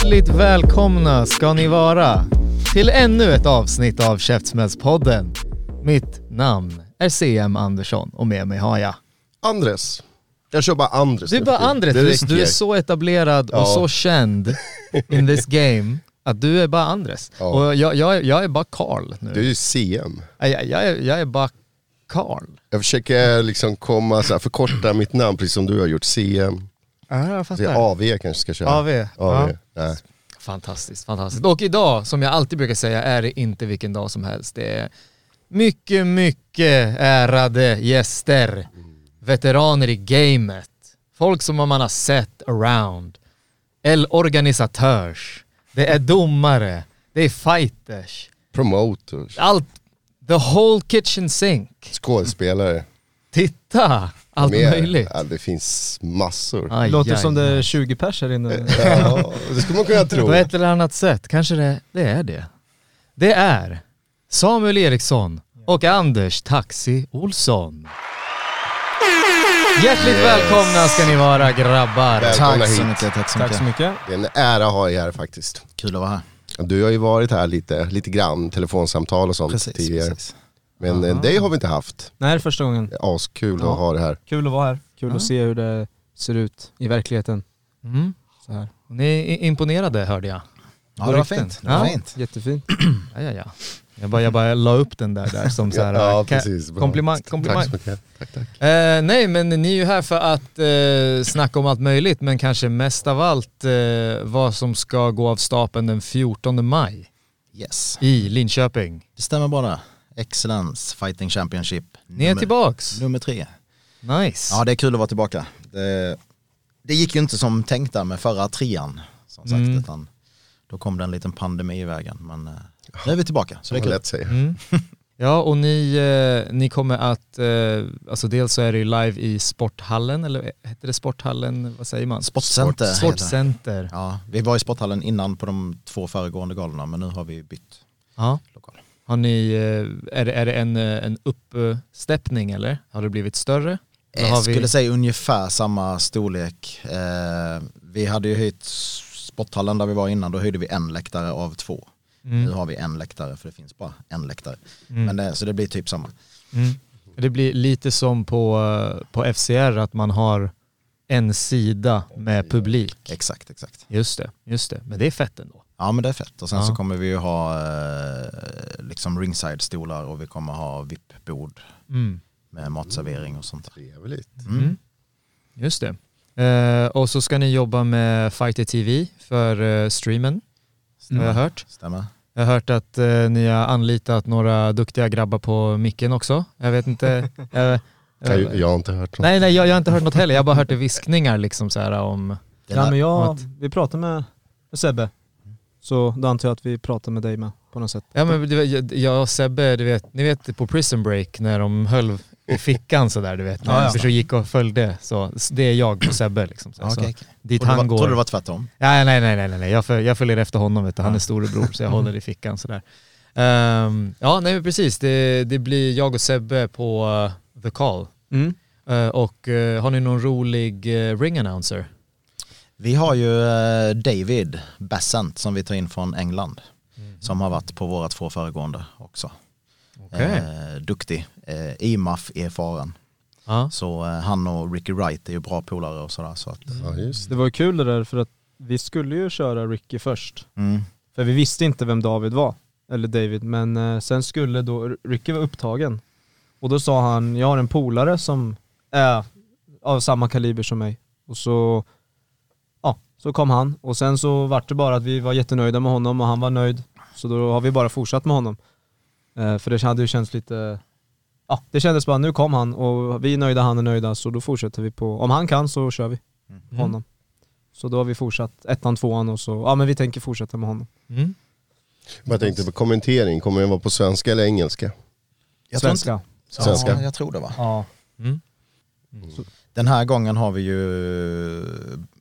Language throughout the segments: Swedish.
Hjärtligt välkomna ska ni vara till ännu ett avsnitt av Käftsmällspodden. Mitt namn är CM Andersson och med mig har jag. Andres. Jag kör bara Andres Du är bara. Andres, du, du är så etablerad och Ja. så känd in this game att du är bara Andres. Ja. Och jag, jag, jag är bara Karl nu. Du är ju CM. Jag, jag, är, jag är bara Karl. Jag försöker liksom komma så här, förkorta mitt namn precis som du har gjort. CM. Ja, jag Så jag AV kanske ska köra. AV. AV. Ja. Nej. Fantastiskt, fantastiskt. Och idag, som jag alltid brukar säga, är det inte vilken dag som helst. Det är mycket, mycket ärade gäster. Veteraner i gamet. Folk som man har sett around. El organisatörs. Det är domare. Det är fighters. Promoters. Allt. The whole kitchen sink. Skådespelare. Titta! Allt Mer. möjligt. Ja, det finns massor. Aj, Låter aj, som det är aj. 20 pers här inne. Ja, det skulle man kunna tro. På ett eller annat sätt, kanske det, det är det. Det är Samuel Eriksson och Anders Taxi Olsson. Hjärtligt välkomna ska ni vara grabbar. Välkomna Tack så mycket, tack så Tack mycket. så mycket. Det är en ära att ha er här faktiskt. Kul att vara här. Du har ju varit här lite, lite grann, telefonsamtal och sånt Precis, tidigare. precis. Men eh, dig har vi inte haft. Nej, det är första gången. Askul Ja. att ha det här. Kul att vara här. Kul Ja. att se hur det ser ut i verkligheten. Mm. Så här. Ni är imponerade hörde jag. Ja, det var fint. Det var Ja. fint. Jättefint. Ja, ja, ja. Jag bara, jag bara la upp den där, där som så här, ja, precis. Komplimang. komplimang. Tack så mycket. Tack, tack. Eh, nej, men ni är ju här för att eh, snacka om allt möjligt, men kanske mest av allt eh, vad som ska gå av stapeln den 14 maj Yes. i Linköping. Det stämmer där. Excellence Fighting Championship. Ni är nummer- tillbaks. Nummer tre. Nice. Ja, det är kul att vara tillbaka. Det, det gick ju inte som tänkt där med förra trean. Som sagt, Mm. utan då kom det en liten pandemi i vägen. Men eh, nu är vi tillbaka, så det är kul. lätt säga. Mm. Ja, och ni, eh, ni kommer att, eh, alltså dels så är det ju live i Sporthallen, eller heter det Sporthallen, vad säger man? Sportcenter. Sportcenter. Ja, vi var i sporthallen innan på de två föregående galorna, men nu har vi bytt Ja. lokal. Har ni, eh, är det, är det en, eh, en uppsteppning eller? Har det blivit större? Jag vi- skulle säga ungefär samma storlek. Eh, vi hade ju höjt sporthallen där vi var innan, då höjde vi en läktare av två. Mm. Nu har vi en läktare för det finns bara en läktare. Mm. Men det, så det blir typ samma. Mm. Det blir lite som på, eh, på FCR att man har en sida med publik. Exakt, exakt. Just det, just det. Men det är fett ändå. Ja men det är fett. Och sen Ja. så kommer vi ju ha eh, liksom ringside-stolar och vi kommer ha VIP-bord Mm. med matservering och sånt. Trevligt. Mm. Just det. Eh, och så ska ni jobba med Fighter TV för eh, streamen, har jag hört. Stämmer. Jag har hört att eh, ni har anlitat några duktiga grabbar på micken också. Jag vet inte. jag, Jag, jag har inte hört något. Nej, nej, jag, jag har inte hört något heller. Jag har bara hört det viskningar liksom så här om... Ja, men jag, Att- vi pratar med med Sebbe. Så då antar jag att vi pratar med dig med på något sätt. Ja men jag- och Sebbe, du vet, ni vet på Prison Break när de höll i fickan sådär du vet. När Ja, ja. gick och följde. Så det är jag och Sebbe liksom. Så, Ja, så okej, okej. dit han var- går. Trodde det var tvärtom. Ja, nej, nej, nej, nej, nej. Jag, föl, jag följer efter honom, vet du. han är storebror så jag håller i fickan sådär. Ehm, ja, nej men precis. Det, det blir jag och Sebbe på eh, The Call. Mm. Eh, och eh, har ni någon rolig uh, ring announcer? Vi har ju eh, David Bassent som vi tar in från England. Som har varit på våra två föregående också. Okej. Eh, duktig. Eh, IMAF erfaren. Ja. Så eh, han och Ricky Wright är ju bra polare och sådär. Så att, Ja, just det. Det var ju kul det där för att vi skulle ju köra Ricky först. mm, För vi visste inte vem David var. Eller David. Men eh, sen skulle då, Ricky var upptagen. Och då sa han, jag har en polare som är av samma kaliber som mig. Och så Så kom han och sen så vart det bara att vi var jättenöjda med honom och han var nöjd. Så då har vi bara fortsatt med honom. Eh, för det hade ju känts lite, ja det kändes bara nu kom han och vi är nöjda, han är nöjda så då fortsätter vi på, om han kan så kör vi honom. Så då har vi fortsatt ettan, tvåan och så, ja men vi tänker fortsätta med honom. Mm. Jag tänkte på kommentering, kommer den vara på svenska eller engelska? Jag Svenska. Inte, Svenska. Ja, jag tror det va. Ja. Mm. Den här gången har vi ju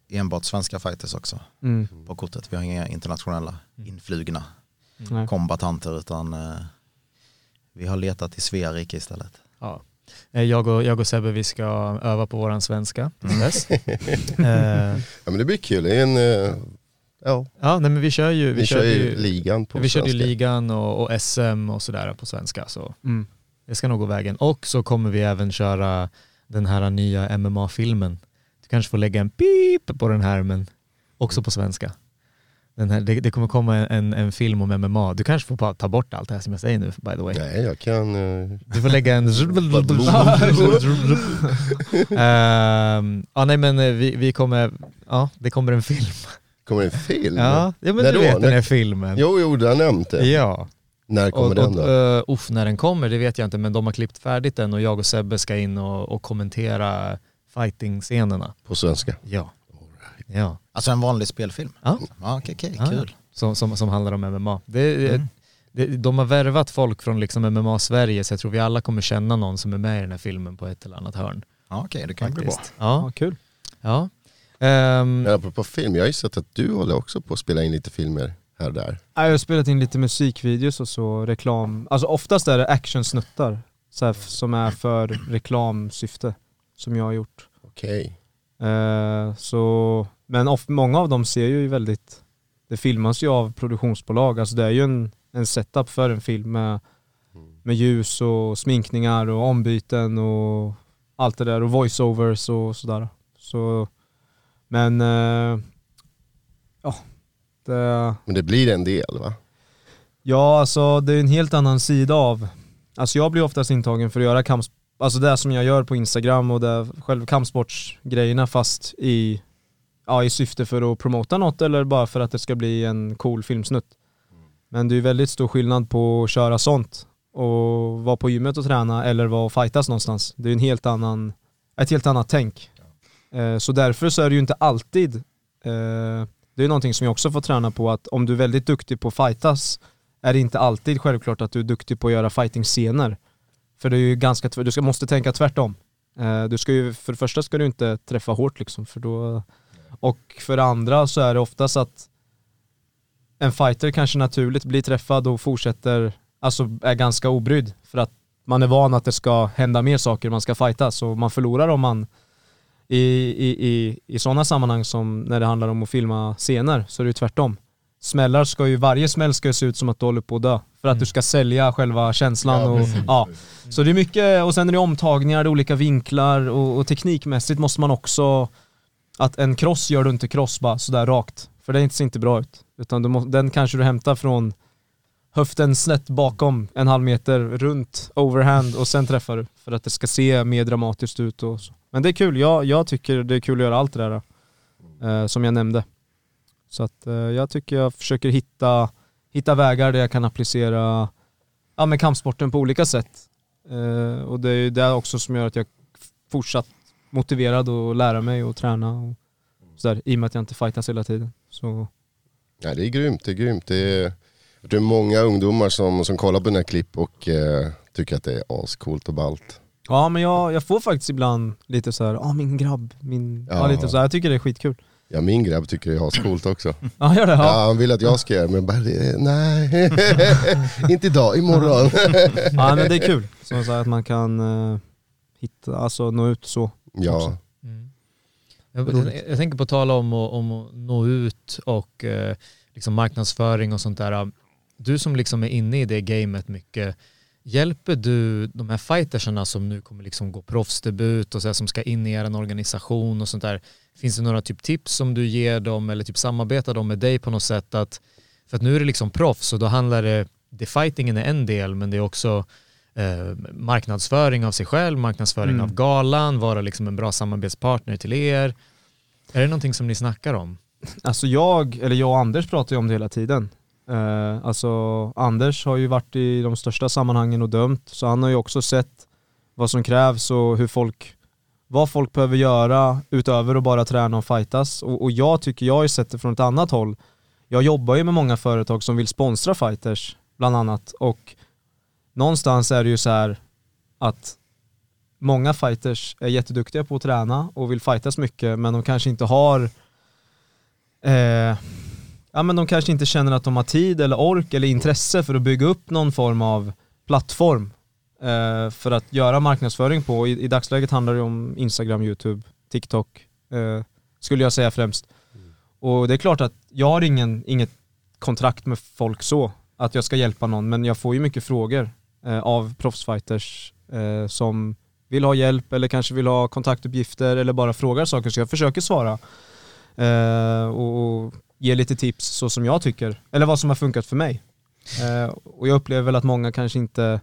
enbart svenska fighters också Mm. på kortet. Vi har inga internationella influgna Nej. kombatanter utan eh, vi har letat i Svea rike istället. Ja. Eh, Jag och, jag och Sebbe vi ska öva på våran svenska till dess. eh, Ja men det blir kul, det är en, eh, ja, ja, nej, men vi kör ju, vi, vi kör kör ju ju, ligan på vi körde ju svenska. ligan och, och SM och sådär på svenska så Mm. det ska nog gå vägen. Och så kommer vi även köra den här nya MMA-filmen. Kanske får lägga en pip på den här men också på svenska. Den här, det, det kommer komma en, en film om MMA. Du kanske får ta bort allt det här som jag säger nu by the way. Nej jag kan, eh, Du får lägga en... Ehm, ja nej men eh, vi, vi kommer, ja det kommer en film. kommer en film? Ja, ja men När du då? vet den När- här filmen. Jo, jo, du har nämnt det. Ja. När kommer och, den då? och, uh, uff, när den kommer det vet jag inte men de har klippt färdigt den och jag och Sebbe ska in och, och kommentera fighting-scenerna. På svenska? Ja. Ja. Alltså en vanlig spelfilm? Ja. Ja, okej, okej, Ja, kul. Som, som, som handlar om MMA. Det, Mm. det, de har värvat folk från liksom MMA-Sverige så jag tror vi alla kommer känna någon som är med i den här filmen på ett eller annat hörn. Ja, okej, det kan bli bra. Faktiskt. Ja. Ja, kul. ja. Men apropå film, jag har ju sett att du håller också på att spela in lite filmer här och där. Ja, Jag har spelat in lite musikvideos och så reklam, alltså oftast är det actionsnuttar så här, som är för reklamsyfte som jag har gjort. Okej. Eh, så, men of, många av dem ser ju väldigt, det filmas ju av produktionsbolag, alltså det är ju en, en setup för en film med, med ljus och sminkningar och ombyten och allt det där och voiceovers och sådär. Så, men eh, ja, det Men det blir en del va? Ja, alltså det är en helt annan sida av, alltså jag blir oftast intagen för att göra kamp, alltså det som jag gör på Instagram och det, själv kampsportsgrejerna fast i, ja, i syfte för att promota något eller bara för att det ska bli en cool filmsnutt. Men det är ju väldigt stor skillnad på att köra sånt och vara på gymmet och träna eller vara och fightas någonstans. Det är en helt annan, ett helt annat tänk. Eh, så därför så är det ju inte alltid, eh, det är någonting som jag också får träna på att om du är väldigt duktig på att fightas är det inte alltid självklart att du är duktig på att göra fighting-scener. För det är ju ganska, du ska, måste tänka tvärtom. Eh, du ska ju, för det första ska du inte träffa hårt liksom, för då, och för det andra så är det oftast att en fighter kanske naturligt blir träffad och fortsätter, alltså är ganska obrydd för att man är van att det ska hända mer saker, man ska fightas och man förlorar om man i, i, i, i sådana sammanhang som när det handlar om att filma scener så är det ju tvärtom. Smällar ska ju, varje smäll ska ju se ut som att du håller på att dö. För att du ska sälja själva känslan och ja. Så det är mycket, och sen är det omtagningar, det är olika vinklar och, och teknikmässigt måste man också, att en cross gör du inte cross bara sådär rakt. För det ser inte bra ut. Utan du må, den kanske du hämtar från höften snett bakom en halv meter runt overhand och sen träffar du. För att det ska se mer dramatiskt ut och så. Men det är kul, jag, jag tycker det är kul att göra allt det där. Eh, som jag nämnde. Så att eh, jag tycker jag försöker hitta, hitta vägar där jag kan applicera ja, men kampsporten på olika sätt. Eh, och det är ju det också som gör att jag fortsatt motiverad att lära mig och träna och sådär, i och med att jag inte fightas hela tiden. Så Ja, det är grymt, det är grymt. Det är, det är många ungdomar som, som kollar på den här klipp och eh, tycker att det är ascoolt och ballt. Ja men jag, jag får faktiskt ibland lite så här, ja min grabb, min, ja. Ja. lite så här. jag tycker det är skitkul. Ja min grabb tycker det är ascoolt också. Ja gör det? Ja. Ja. han vill att jag ska göra det, men bara, det- nej, inte idag, imorgon. ja men det är kul, så här, att man kan eh, hitta, alltså nå ut så. ja, Mm. Jag, jag, tänker på att tala om, om att nå ut och eh, liksom marknadsföring och sånt där. Du som liksom är inne i det gamet mycket, hjälper du de här fightersarna som nu kommer liksom gå proffsdebut och så här, som ska in i er organisation och sånt där. Finns det några typ tips som du ger dem eller typ samarbetar de med dig på något sätt? Att, för att nu är det liksom proffs och då handlar det, det fightingen är en del men det är också eh, marknadsföring av sig själv, marknadsföring Mm. av galan, vara liksom en bra samarbetspartner till er. Är det någonting som ni snackar om? Alltså jag, eller jag och Anders pratar ju om det hela tiden. Eh, alltså Anders har ju varit i de största sammanhangen och dömt, så han har ju också sett vad som krävs och hur folk, vad folk behöver göra utöver att bara träna och fightas. Och, och jag tycker, jag har ju sett det från ett annat håll. Jag jobbar ju med många företag som vill sponsra fighters, bland annat. Och någonstans är det ju så här att många fighters är jätteduktiga på att träna och vill fightas mycket, men de kanske inte har eh, ja men de kanske inte känner att de har tid eller ork eller intresse för att bygga upp någon form av plattform eh, för att göra marknadsföring på. I, I dagsläget handlar det om Instagram, YouTube, TikTok, eh, skulle jag säga främst. Och det är klart att jag har ingen, inget kontrakt med folk så, att jag ska hjälpa någon, men jag får ju mycket frågor eh, av proffsfighters eh, som vill ha hjälp eller kanske vill ha kontaktuppgifter eller bara frågar saker, så jag försöker svara eh, och ge lite tips så som jag tycker, eller vad som har funkat för mig. Eh, och jag upplever väl att många kanske inte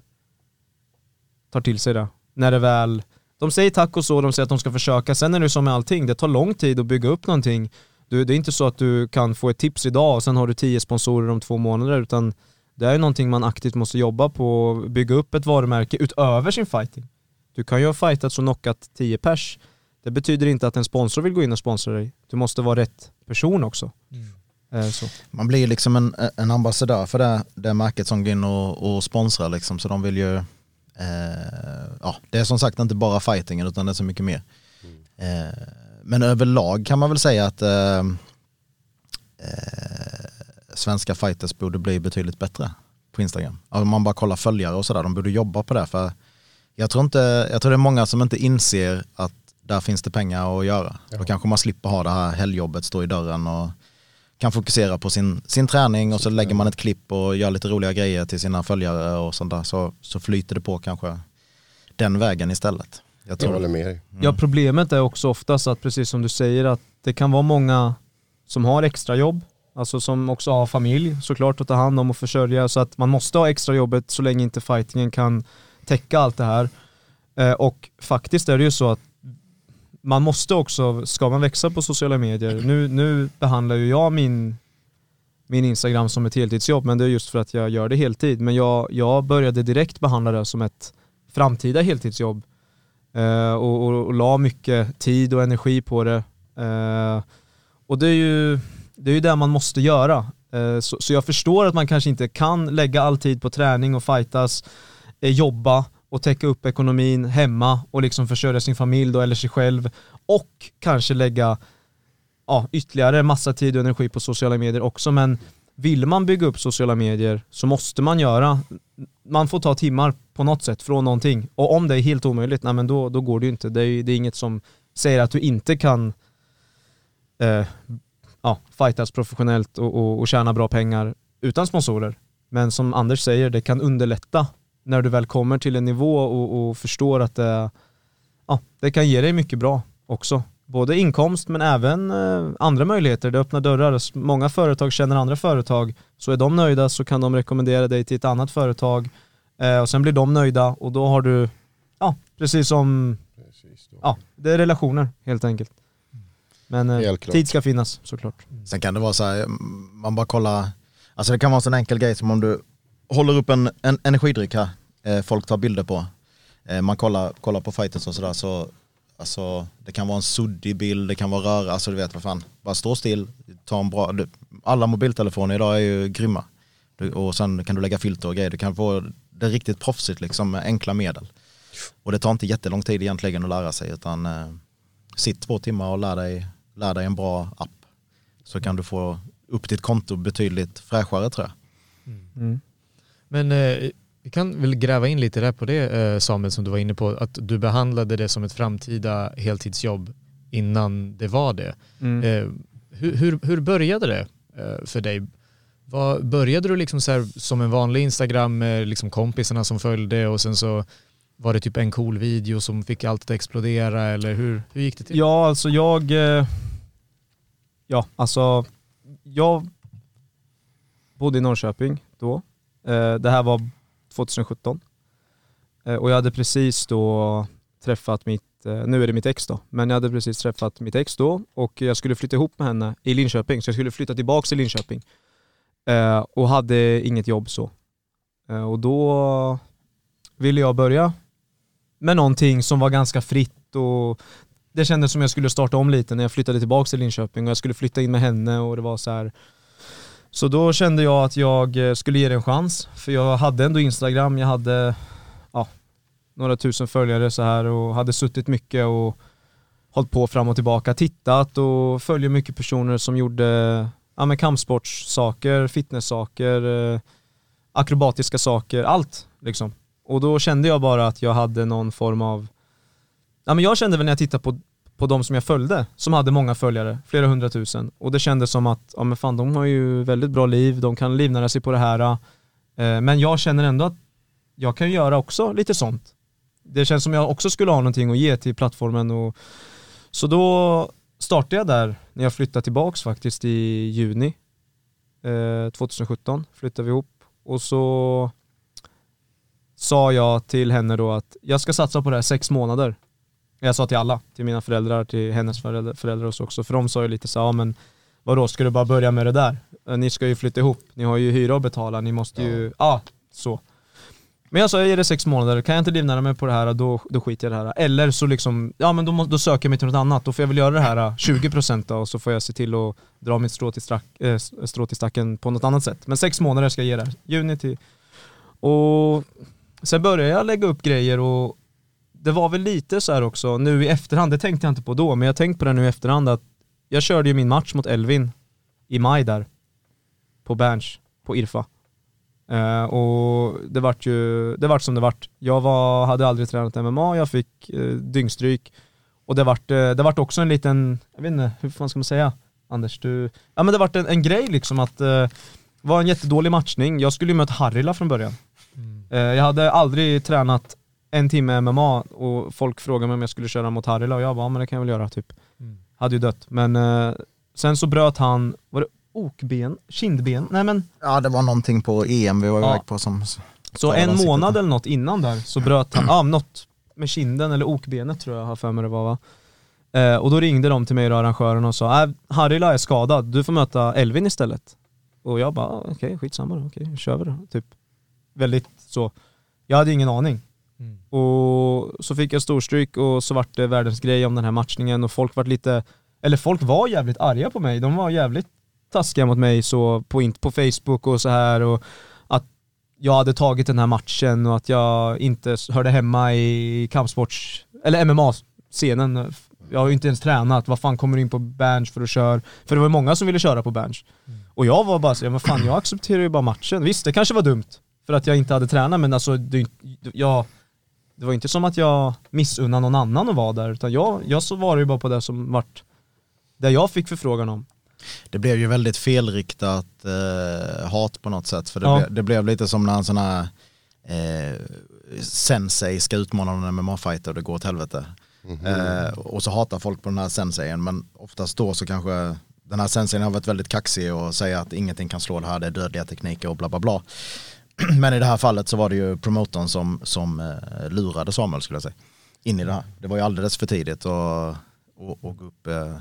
tar till sig det. När det väl, de säger tack och så, de säger att de ska försöka, sen är det som med allting, det tar lång tid att bygga upp någonting. Du, det är inte så att du kan få ett tips idag och sen har du tio sponsorer om två månader, utan det är någonting man aktivt måste jobba på, bygga upp ett varumärke utöver sin fighting. Du kan ju ha fightat och knockat tio pers, det betyder inte att en sponsor vill gå in och sponsra dig. Du måste vara rätt person också. Eh, så. Man blir liksom en, en ambassadör för det, det märket som går in och, och sponsrar liksom, så de vill ju, eh, ja det är som sagt inte bara fightingen utan det är så mycket mer. Eh, men överlag kan man väl säga att eh, eh, svenska fighters borde bli betydligt bättre på Instagram. Alltså, Om man bara kollar följare och sådär, de borde jobba på det för jag tror, inte, jag tror det är många som inte inser att där finns det pengar att göra. Då kanske man slipper ha det här helgjobbet, stå i dörren och kan fokusera på sin, sin träning och så lägger man ett klipp och gör lite roliga grejer till sina följare och sånt där. Så, så flyter det på kanske den vägen istället. Jag Jag tror håller med dig. Ja, problemet är också oftast att precis som du säger att det kan vara många som har extrajobb, alltså som också har familj såklart att ta hand om och försörja, så att man måste ha extrajobbet så länge inte fightingen kan täcka allt det här. Eh, och faktiskt är det ju så att man måste också, ska man växa på sociala medier, nu, nu behandlar ju jag min, min Instagram som ett heltidsjobb, men det är just för att jag gör det heltid. Men jag, jag började direkt behandla det som ett framtida heltidsjobb eh, och, och, och la mycket tid och energi på det. Eh, och det är ju det är ju det man måste göra. Eh, så, så jag förstår att man kanske inte kan lägga all tid på träning och fightas, eh, jobba och täcka upp ekonomin hemma och liksom försörja sin familj då, eller sig själv och kanske lägga ja, ytterligare massa tid och energi på sociala medier också men vill man bygga upp sociala medier så måste man göra, man får ta timmar på något sätt från någonting och om det är helt omöjligt, nej men då, då går det ju inte. Det är, det är inget som säger att du inte kan eh, ja, fightas professionellt och, och, och tjäna bra pengar utan sponsorer. Men som Anders säger, det kan underlätta när du väl kommer till en nivå och, och förstår att det, ja, det kan ge dig mycket bra också. Både inkomst men även eh, andra möjligheter. Det öppnar dörrar. Många företag känner andra företag. Så är de nöjda så kan de rekommendera dig till ett annat företag. Eh, och sen blir de nöjda och då har du, ja, precis som, ja, det är relationer helt enkelt. Men eh, Helt klart. tid ska finnas såklart. Sen kan det vara så här, man bara kollar, alltså det kan vara en sån enkel grej som om du håller upp en, en energidryck här, eh, folk tar bilder på, eh, man kollar, kollar på fighters och sådär så, alltså det kan vara en suddig bild, det kan vara röra, alltså du vet vad fan, bara stå still, ta en bra, du, alla mobiltelefoner idag är ju grymma. Du, och sen kan du lägga filter och grejer, du kan få det riktigt proffsigt liksom med enkla medel. Och det tar inte jättelång tid egentligen att lära sig utan eh, sitt två timmar och lär dig, lär dig en bra app. Så kan du få upp ditt konto betydligt fräschare tror jag. Mm. Men eh, vi kan väl gräva in lite där på det eh, Samuel som du var inne på, att du behandlade det som ett framtida heltidsjobb innan det var det. Mm. Eh, hur, hur, hur började det eh, för dig? Vad, började du liksom så här, som en vanlig Instagram med liksom kompisarna som följde och sen så var det typ en cool video som fick allt att explodera eller hur, hur gick det till? Ja, alltså jag... eh, Ja, alltså jag bodde i Norrköping då. Eh, det här var 2017. Eh, och jag hade precis då träffat mitt eh, nu är det mitt ex då, men jag hade precis träffat mitt ex då och jag skulle flytta ihop med henne i Linköping, så jag skulle flytta tillbaka till Linköping. Och hade inget jobb så. Och då ville jag börja med någonting som var ganska fritt och det kändes som jag skulle starta om lite när jag flyttade tillbaka till Linköping och jag skulle flytta in med henne och det var så här. Så då kände jag att jag eh, skulle ge det en chans, för jag hade ändå Instagram, jag hade ja, några tusen följare så här och hade suttit mycket och hållit på fram och tillbaka, tittat och följer mycket personer som gjorde ja, men kampsportssaker, fitnesssaker, eh, akrobatiska saker, allt liksom. Och då kände jag bara att jag hade någon form av, ja men jag kände väl när jag tittade på, på de som jag följde, som hade många följare, flera hundratusen, och det kändes som att, ja men fan de har ju väldigt bra liv, de kan livnära sig på det här, eh, men jag känner ändå att jag kan göra också lite sånt. Det känns som jag också skulle ha någonting att ge till plattformen och så då startade jag där när jag flyttade tillbaks faktiskt i juni eh, 2017, flyttade vi ihop och så sa jag till henne då att jag ska satsa på det här sex månader. Jag sa till alla, till mina föräldrar, till hennes föräldrar, föräldrar och så också, för de sa ju lite så ja men vadå, ska du bara börja med det där? Eh, Ni ska ju flytta ihop, ni har ju hyra att betala, ni måste ju, ja, så. Men jag sa jag ger det sex månader, kan jag inte livnära mig på det här då, då skiter jag i det här. Eller så liksom, ja men då, då söker jag mig till något annat, då får jag väl göra det här 20% då, och så får jag se till att dra mitt strå till, strack, äh, strå till stacken på något annat sätt. Men sex månader ska jag ge det här, juni till... Och sen började jag lägga upp grejer och det var väl lite så här också, nu i efterhand, det tänkte jag inte på då, men jag har tänkt på det nu i efterhand att jag körde ju min match mot Elvin i maj där, på Berns, på Irfa. Eh, och det vart ju, det vart som det vart. Jag var, hade aldrig tränat MMA, jag fick uh, dyngstryk. Och det vart, eh, det vart också en liten, jag vet inte, hur fan ska man säga? Anders, du... Ja men det vart en, en grej liksom att, uh, var en jättedålig matchning. Jag skulle ju möta Harila från början. Eh, jag hade aldrig tränat en timme MMA och folk frågade mig om jag skulle köra mot Harila och jag bara, ja, men det kan jag väl göra typ. Hade ju dött. Men eh, sen så bröt han, var det okben, kindben? Nej men Ja det var någonting på EM vi var Ja. iväg på som... så en månad eller något innan där så bröt han, ja något med kinden eller okbenet tror jag har för mig det var va. Eh, och då ringde de till mig och arrangören och sa, äh, Harila är skadad, du får möta Elvin istället. Och jag bara, okej okay, skitsamma då, okej kör vi då. Typ. Väldigt så. Jag hade ingen aning. Och så fick jag storstryk och så vart det världens grej om den här matchningen och folk vart lite, eller folk var jävligt arga på mig, de var jävligt taskiga mot mig så på, på Facebook och så här och att jag hade tagit den här matchen och att jag inte hörde hemma i kampsports, eller MMA-scenen. Jag har ju inte ens tränat, vad fan kommer du in på Berns för att köra? För det var många som ville köra på Berns. Och jag var bara så, ja, men fan jag accepterar ju bara matchen. Visst, det kanske var dumt för att jag inte hade tränat men alltså det, jag, det var inte som att jag missunnade någon annan att vara där utan jag, jag svarade ju bara på det som vart, det jag fick förfrågan om. Det blev ju väldigt felriktat eh, hat på något sätt. För det, Ja. blev, det blev lite som när en sån här eh, sensei ska utmana en MMA-fighter och det går åt helvete. Eh, och så hatar folk på den här senseien men oftast då så kanske den här senseien har varit väldigt kaxig och säger att ingenting kan slå det här, det är dödliga tekniker och bla bla bla. Men i det här fallet så var det ju promotorn som, som eh, lurade Samuel skulle jag säga. In i det här. Det var ju alldeles för tidigt att gå upp eh,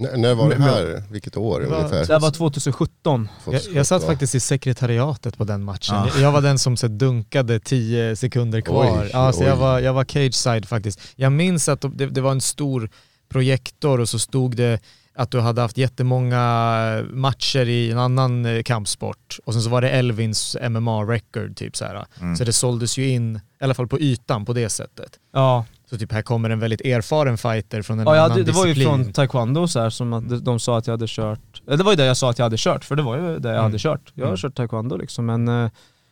N- när var det här? Vilket år Det var- ungefär? Det här var 2017. Jag, jag satt 2017. faktiskt i sekretariatet på den matchen. Ja. Jag, var den som så dunkade 10 sekunder kvar. Oj, ja, så oj. jag, var, jag var cage side faktiskt. Jag minns att det, det var en stor projektor och så stod det att du hade haft jättemånga matcher i en annan eh, kampsport och sen så var det Elvins MMA-record typ så här. Mm. Så det såldes ju in, i alla fall på ytan på det sättet. Ja, Så typ här kommer en väldigt erfaren fighter från en ja annan hade, det var ju disciplin. från taekwondo så här som att de- de sa att jag hade kört, det var ju det jag sa att jag hade kört, för det var ju det jag Mm. hade kört. Jag har Mm. kört taekwondo liksom men eh,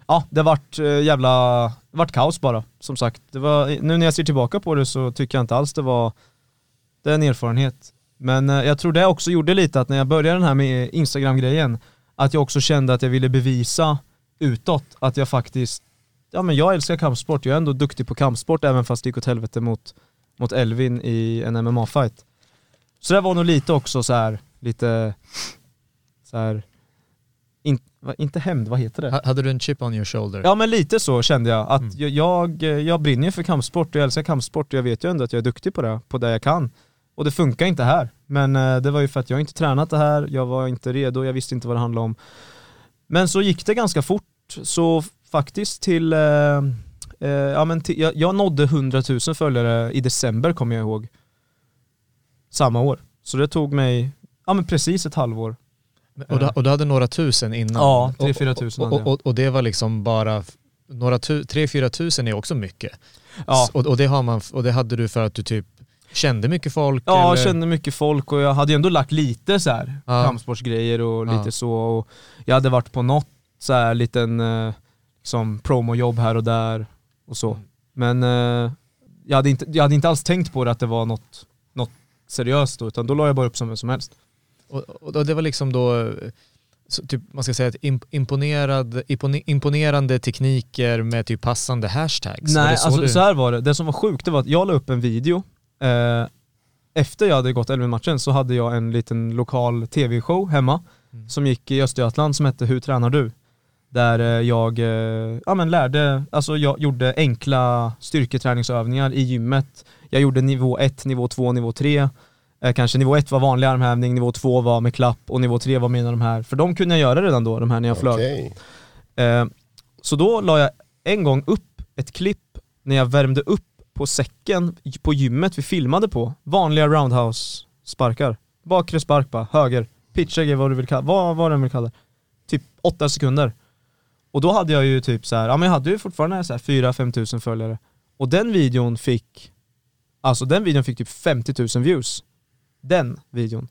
ja, det vart eh, jävla, det vart kaos bara som sagt. Det var, nu när jag ser tillbaka på det så tycker jag inte alls det var, det är en erfarenhet. Men eh, jag tror det också gjorde lite att när jag började den här med Instagram-grejen, att jag också kände att jag ville bevisa utåt att jag faktiskt, ja men jag älskar kampsport, jag är ändå duktig på kampsport även fast det gick åt helvete mot, mot Elvin i en MMA-fight. Så det var nog lite också så här, lite så här in, inte hämnd, vad heter det? Ha- Hade du en chip on your shoulder? Ja men lite så kände jag, att Mm. jag, jag, jag brinner ju för kampsport och jag älskar kampsport och jag vet ju ändå att jag är duktig på det, på det jag kan. Och det funkar inte här. Men eh, det var ju för att jag inte tränat det här, jag var inte redo, jag visste inte vad det handlade om. Men så gick det ganska fort, så faktiskt till, eh, eh, ja men till, jag, jag nådde 100 000 följare i december kommer jag ihåg. Samma år. Så det tog mig, ja men precis ett halvår. Och, du, och du hade några tusen innan? Ja, Och- 3-4 tusen och, och, och, och det var liksom bara, några tu, 3-4 tusen är också mycket. Ja. Och, och, det har man, och det hade du för att du typ kände mycket folk? Ja, jag eller? kände mycket folk och jag hade ju ändå lagt lite så här Ja. kampsportsgrejer och Ja. lite så. Och jag hade varit på något så här liten eh, liksom promojobb här och där och så. Men eh, jag, hade inte, jag hade inte alls tänkt på det att det var något, något seriöst då, utan då la jag bara upp som vem som helst. Och, och, det var liksom då, så typ, man ska säga att imp, imponerad, impone- imponerande tekniker med typ passande hashtags? Nej, så alltså du... så här var det. Det som var sjukt det var att jag la upp en video eh, efter jag hade gått Elfven-matchen så hade jag en liten lokal tv-show hemma Mm. som gick i Östergötland som hette Hur tränar du? Där eh, jag eh, ja, men lärde, alltså jag gjorde enkla styrketräningsövningar i gymmet. Jag gjorde nivå 1, nivå 2, nivå 3. Eh, kanske nivå 1 var vanlig armhävning, nivå 2 var med klapp och nivå 3 var med de här. För de kunde jag göra redan då, de här när jag flög. Okej. Eh, så då la jag en gång upp ett klipp när jag värmde upp på säcken på gymmet vi filmade på. Vanliga roundhouse-sparkar. Bakre spark bara, höger, pitchar vad du vill kalla vad, vad den vill kalla det. Typ åtta sekunder. Och då hade jag ju typ så här, ja men jag hade ju fortfarande så här 4-5 tusen följare. Och den videon fick, alltså den videon fick typ 50 000 views. Den videon.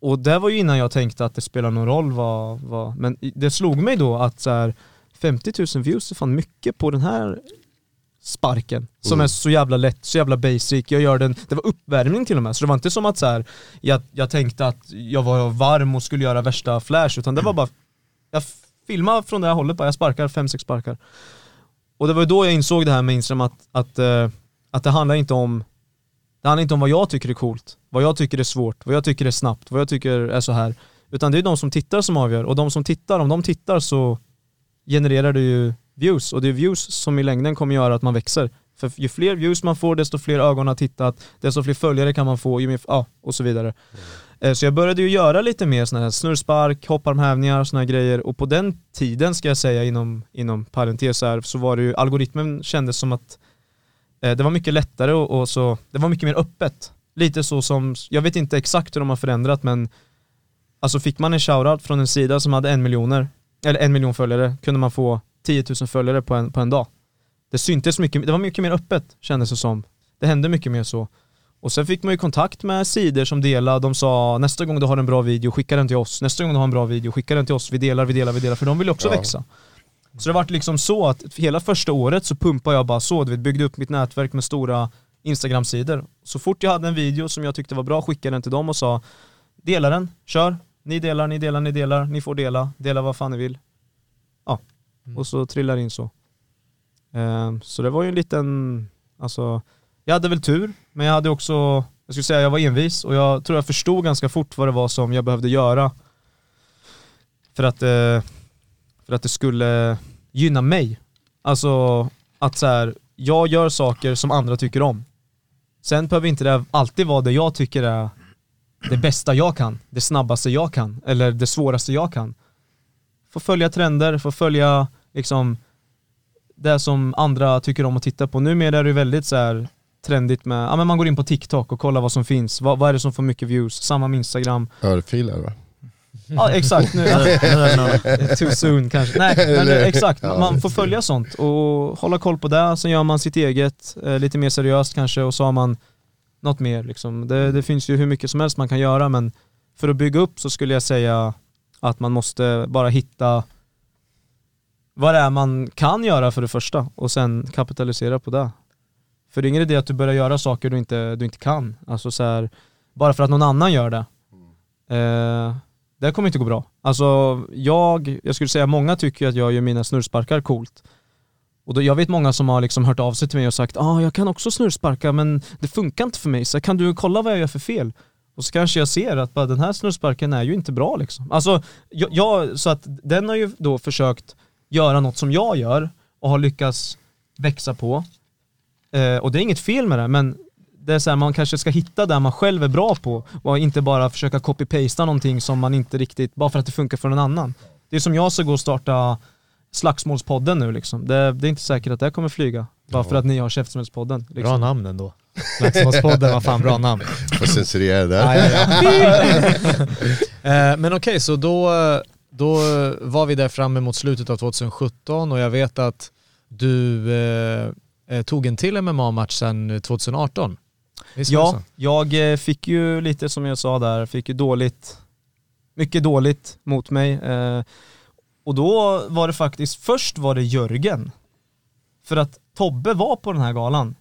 Och det var ju innan jag tänkte att det spelar någon roll vad, vad men det slog mig då att så här 50 000 views är fan mycket på den här sparken. Som Mm. är så jävla lätt, så jävla basic. Jag gör den, det var uppvärmning till och med. Så det var inte som att så här, jag, jag tänkte att jag var varm och skulle göra värsta flash, utan det var bara, jag filmade från det här hållet bara, jag sparkar, fem sex sparkar. Och det var då jag insåg det här med Instagram att, att, eh, att det handlar inte om det handlar inte om vad jag tycker är coolt, vad jag tycker är svårt, vad jag tycker är snabbt, vad jag tycker är så här. Utan det är de som tittar som avgör och de som tittar, om de tittar så genererar det ju views och det är views som i längden kommer göra att man växer. För ju fler views man får, desto fler ögon har tittat, desto fler följare kan man få, ju mer, ja, och så vidare. Mm. Så jag började ju göra lite mer sådana här snurrspark, hopparmhävningar, sådana här grejer och på den tiden ska jag säga inom, inom parentes här, så var det ju, algoritmen kändes som att eh, det var mycket lättare och, och så, det var mycket mer öppet. Lite så som, jag vet inte exakt hur de har förändrat men Alltså fick man en shoutout från en sida som hade en miljoner, eller en miljon följare, kunde man få 10 000 följare på en, på en dag. Det syntes mycket, det var mycket mer öppet kändes det som. Det hände mycket mer så. Och sen fick man ju kontakt med sidor som delade, de sa nästa gång du har en bra video, skicka den till oss. Nästa gång du har en bra video, skicka den till oss. Vi delar, vi delar, vi delar, för de vill ju också Ja. växa. Så det vart liksom så att hela första året så pumpade jag bara så, du vet, byggde upp mitt nätverk med stora Instagram-sidor. Så fort jag hade en video som jag tyckte var bra, skickade den till dem och sa dela den, kör, ni delar, ni delar, ni delar, ni får dela, dela vad fan ni vill. Ja, och så trillar det in så. Ehm, så det var ju en liten, alltså, jag hade väl tur, men jag hade också, jag skulle säga jag var envis och jag tror jag förstod ganska fort vad det var som jag behövde göra för att, eh, för att det skulle gynna mig. Alltså att så här, jag gör saker som andra tycker om. Sen behöver inte det alltid vara det jag tycker är det bästa jag kan, det snabbaste jag kan, eller det svåraste jag kan. Få följa trender, få följa liksom det som andra tycker om att titta på. Numera är det väldigt så här trendigt med, ja men man går in på TikTok och kollar vad som finns, vad, vad är det som får mycket views, samma med Instagram. Örfilar va? Ja exakt, nu, too soon kanske. Nej men exakt, man får följa sånt och hålla koll på det, sen gör man sitt eget, eh, lite mer seriöst kanske och så har man något mer liksom. Det, det finns ju hur mycket som helst man kan göra men för att bygga upp så skulle jag säga att man måste bara hitta vad det är man kan göra för det första och sen kapitalisera på det. För det är ingen idé att du börjar göra saker du inte, du inte kan. Alltså så här, bara för att någon annan gör det. Eh, det kommer inte gå bra. Alltså jag, jag skulle säga många tycker att jag gör mina snurrsparkar coolt. Och då, jag vet många som har liksom hört av sig till mig och sagt ah, jag kan också snurrsparka men det funkar inte för mig så kan du kolla vad jag gör för fel? Och så kanske jag ser att bara, den här snurrsparken är ju inte bra liksom. Alltså, jag, jag, så att den har ju då försökt göra något som jag gör och har lyckats växa på. Eh, och det är inget fel med det, men det är så här, man kanske ska hitta det man själv är bra på och inte bara försöka copy-pasta någonting som man inte riktigt, bara för att det funkar för någon annan. Det är som jag ska gå och starta Slagsmålspodden nu liksom. Det, det är inte säkert att det kommer flyga. Bara för att ni har Käftsmällspodden. Bra Liksom. namn ändå. Slagsmålspodden var fan bra namn. Får censurera det där. Eh, Men okej, så då, då var vi där framme mot slutet av 2017 och jag vet att du eh, eh, tog en till MMA-match sen 2018. Visst Ja, jag eh, fick ju lite som jag sa där, fick ju dåligt, mycket dåligt mot mig. Eh, och då var det faktiskt, först var det Jörgen. För att Tobbe var på den här galan.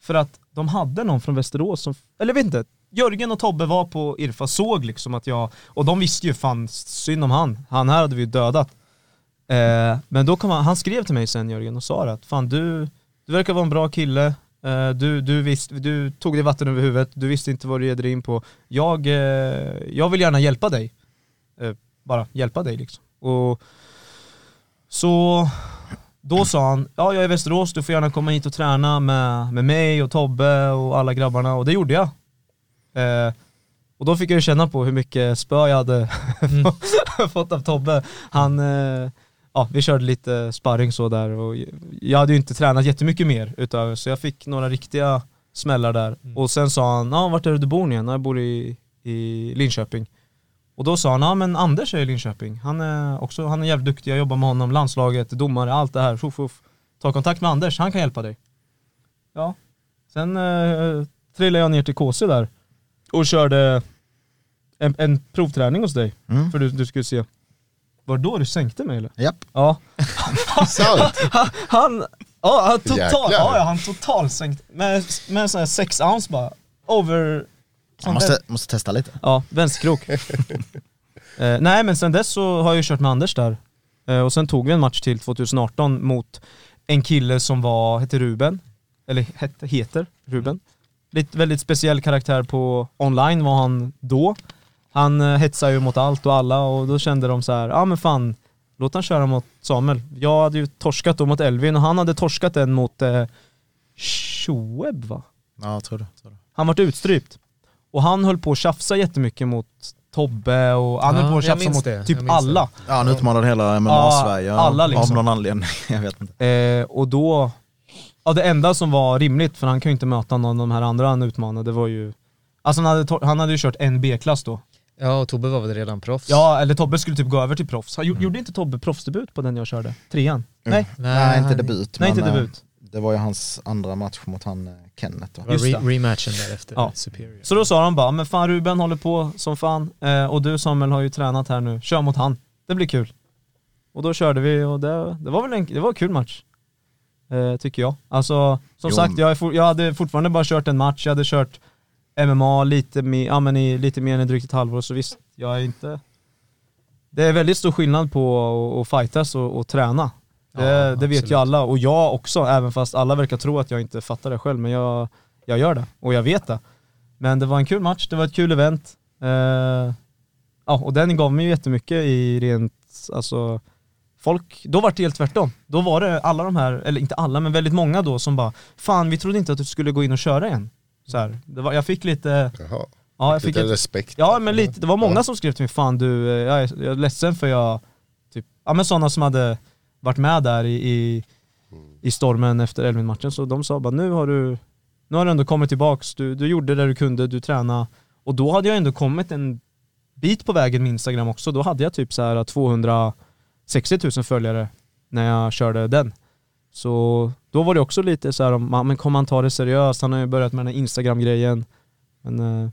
För att de hade någon från Västerås som, eller jag vet inte, Jörgen och Tobbe var på Irfa, såg liksom att jag, och de visste ju fan synd om han, han här hade vi ju dödat. Eh, men då kom han, han skrev till mig sen Jörgen och sa att fan du, du verkar vara en bra kille, Eh, du, du, visst, du tog dig vatten över huvudet, du visste inte vad du ger dig in på. Jag, eh, jag vill gärna hjälpa dig. Eh, bara hjälpa dig liksom. Och så då sa han, ja jag är i Västerås, du får gärna komma hit och träna med, med mig och Tobbe och alla grabbarna och det gjorde jag. Eh, och då fick jag ju känna på hur mycket spö jag hade fått av Tobbe. Han, eh, ja vi körde lite sparring så där och jag hade ju inte tränat jättemycket mer utöver så jag fick några riktiga smällar där. Och sen sa han, ja vart är det du bor igen? "Ja, Jag bor i, i Linköping. Och då sa han, ja men Anders är i Linköping. Han är också, han är jävligt duktig, jag jobbar med honom, landslaget, domare, allt det här. Fuff, fuff. Ta kontakt med Anders, han kan hjälpa dig. Ja. Sen eh, trillade jag ner till KC där och körde en, en provträning hos dig. Mm. För du, du skulle se. Var det då du sänkte mig eller? Japp. Ja. Sant! Han, han, ja, han total, Jäklar. ja, ja, han total sänkt med, med en sån här 6 ounce bara. Over... Jag måste, måste testa lite. Ja, vänsterkrok. eh, nej men sen dess så har jag ju kört med Anders där. Eh, och sen tog vi en match till 2018 mot en kille som var, hette Ruben. Eller hette, heter Ruben. Lite, väldigt speciell karaktär på online var han då. Han eh, hetsade ju mot allt och alla och då kände de så här, ja men fan, låt han köra mot Samuel. Jag hade ju torskat då mot Elvin och han hade torskat den mot eh, Shoeb va? Ja, jag tror det. Tror det. Han vart utstrypt. Och han höll på att tjafsa jättemycket mot Tobbe och han Ja, höll på att tjafsa mot typ alla. Ja, han utmanade hela MMA-Sverige alla liksom. av någon anledning. Jag vet inte. Eh, och då, ja det enda som var rimligt, för han kan ju inte möta någon av de här andra han utmanade, var ju Alltså han hade, han hade ju kört en B-klass då. Ja, och Tobbe var väl redan proffs? Ja, eller Tobbe skulle typ gå över till proffs. Han, gjo- Gjorde inte Tobbe proffsdebut på den jag körde? Trean? Nej, Nej, inte debut. nej men, inte eh, debut. Det var ju hans andra match mot han eh, Kenneth Just re- det. rematchen därefter, Ja. Superior. Så då sa han bara, men fan Ruben håller på som fan, eh, och du Samuel har ju tränat här nu, kör mot han. Det blir kul. Och då körde vi och det, det var väl en, det var en kul match. Eh, tycker jag. Alltså, som Jo. sagt, jag, är for, jag hade fortfarande bara kört en match, jag hade kört MMA lite, mer, ja, men i lite mer än drygt ett halvår, så visst, jag är inte... Det är väldigt stor skillnad på att- att fightas och, och träna. Det, Ja, det vet ju alla, och jag också, även fast alla verkar tro att jag inte fattar det själv, men jag, jag gör det, och jag vet det. Men det var en kul match, det var ett kul event. Eh, ja, och den gav mig ju jättemycket i rent, alltså, folk, då var det helt tvärtom. Då var det alla de här, eller inte alla, men väldigt många då som bara Fan vi trodde inte att du skulle gå in och köra igen. Så här, var, jag fick lite, Jaha. ja jag fick Lite ett, respekt. Ja men lite, det var många Ja. som skrev till mig, fan du, eh, jag är, jag är ledsen för jag, typ, ja men sådana som hade varit med där i, i, i stormen efter Elvin-matchen, så de sa bara nu har du, nu har du ändå kommit tillbaks, du, du gjorde det du kunde, du tränade, och då hade jag ändå kommit en bit på vägen med Instagram också, då hade jag typ så här 260 000 följare när jag körde den. Så då var det också lite så här men kommer han ta det seriöst? Han har ju börjat med den här Instagram-grejen. Men eh,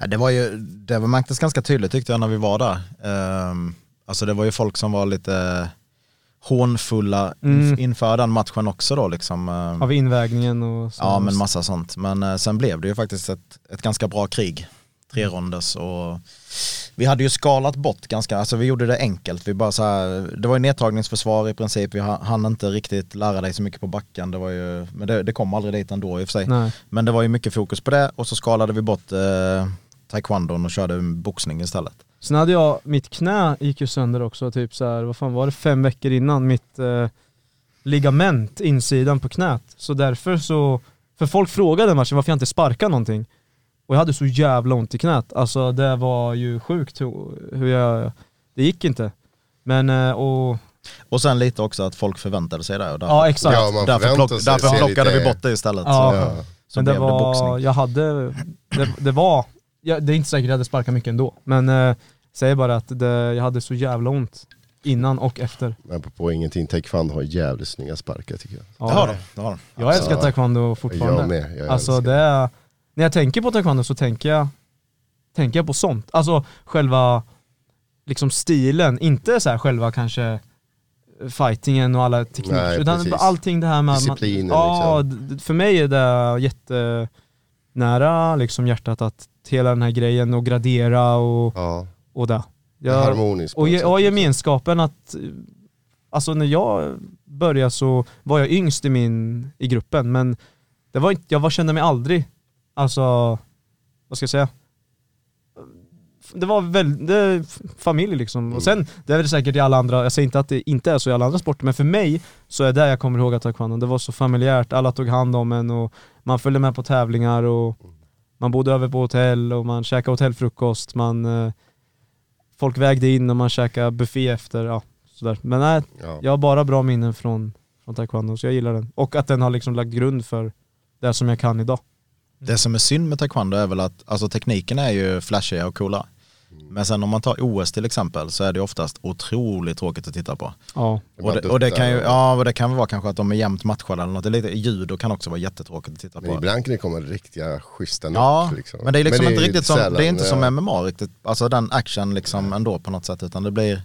Ja, det var ju, det var märktes ganska tydligt tyckte jag när vi var där. Um, alltså det var ju folk som var lite hånfulla Mm. inf- inför den matchen också då liksom. Ehm, av invägningen och så. Ja men massa sånt. Men eh, sen blev det ju faktiskt ett, ett ganska bra krig. Tre ronders och vi hade ju skalat bort ganska, alltså vi gjorde det enkelt. Vi bara så här, det var ju nedtagningsförsvar i princip, vi ha- hann inte riktigt lära dig så mycket på backen. Det var ju, men det, det kom aldrig dit ändå i och för sig. Nej. Men det var ju mycket fokus på det och så skalade vi bort eh, taekwondon och körde boxning istället. Sen hade jag, mitt knä gick ju sönder också, typ så här, vad fan var det, fem veckor innan, mitt eh, ligament, insidan på knät. Så därför så, för folk frågade matchen varför jag inte sparkade någonting. Och jag hade så jävla ont i knät, alltså det var ju sjukt hur jag, det gick inte. Men, eh, och, Och sen lite också att folk förväntade sig det. Och därför, ja exakt. Ja, man därför, plock, därför plockade lite- vi bort det istället. Ja. Så, Ja. så men det det var, boxning. jag hade, det, det var, jag, det är inte säkert jag hade sparkat mycket ändå, men eh, säger bara att det, jag hade så jävla ont innan och efter. Men på, på ingenting, taekwondo har jävligt snygga sparkar tycker jag. Ja. Det har de. Det har de. Jag älskar taekwondo fortfarande. Jag med. Jag alltså det är, när jag tänker på taekwondo så tänker jag, tänker jag på sånt. Alltså själva liksom stilen, inte så här själva kanske fightingen och alla tekniker, Nej, utan precis. allting det här med... Disciplinen, ja, liksom. för mig är det jättenära liksom hjärtat att hela den här grejen och gradera och, Ja, och det. Jag, harmoniskt. och, och liksom. gemenskapen att, alltså när jag började så var jag yngst i min, i gruppen men det var inte, jag var, kände mig aldrig, alltså, vad ska jag säga? Det var väl, det är f- familj liksom. Och sen, det är väl säkert i alla andra, jag säger inte att det inte är så i alla andra sporter, men för mig så är det jag kommer ihåg att taekwondo, det var så familjärt, alla tog hand om en och man följde med på tävlingar och man bodde över på hotell och man käkade hotellfrukost, man eh, folk vägde in och man käkade buffé efter, ja sådär. Men nej, Ja. jag har bara bra minnen från, från taekwondo, så jag gillar den. Och att den har liksom lagt grund för det som jag kan idag. Det som är synd med taekwondo är väl att alltså, tekniken är ju flashiga och coola. Men sen om man tar OS till exempel så är det oftast otroligt tråkigt att titta på. Ja. Det Och det, och det kan ju, ja, och det kan vara kanske att de är jämnt matchade eller något. Det är lite, judo kan också vara jättetråkigt att titta Men på. ibland kan det komma riktiga schyssta. Ja, liksom. men det är liksom inte riktigt som, sällan, det är inte som ja. MMA riktigt, alltså den action liksom ändå på något sätt utan det blir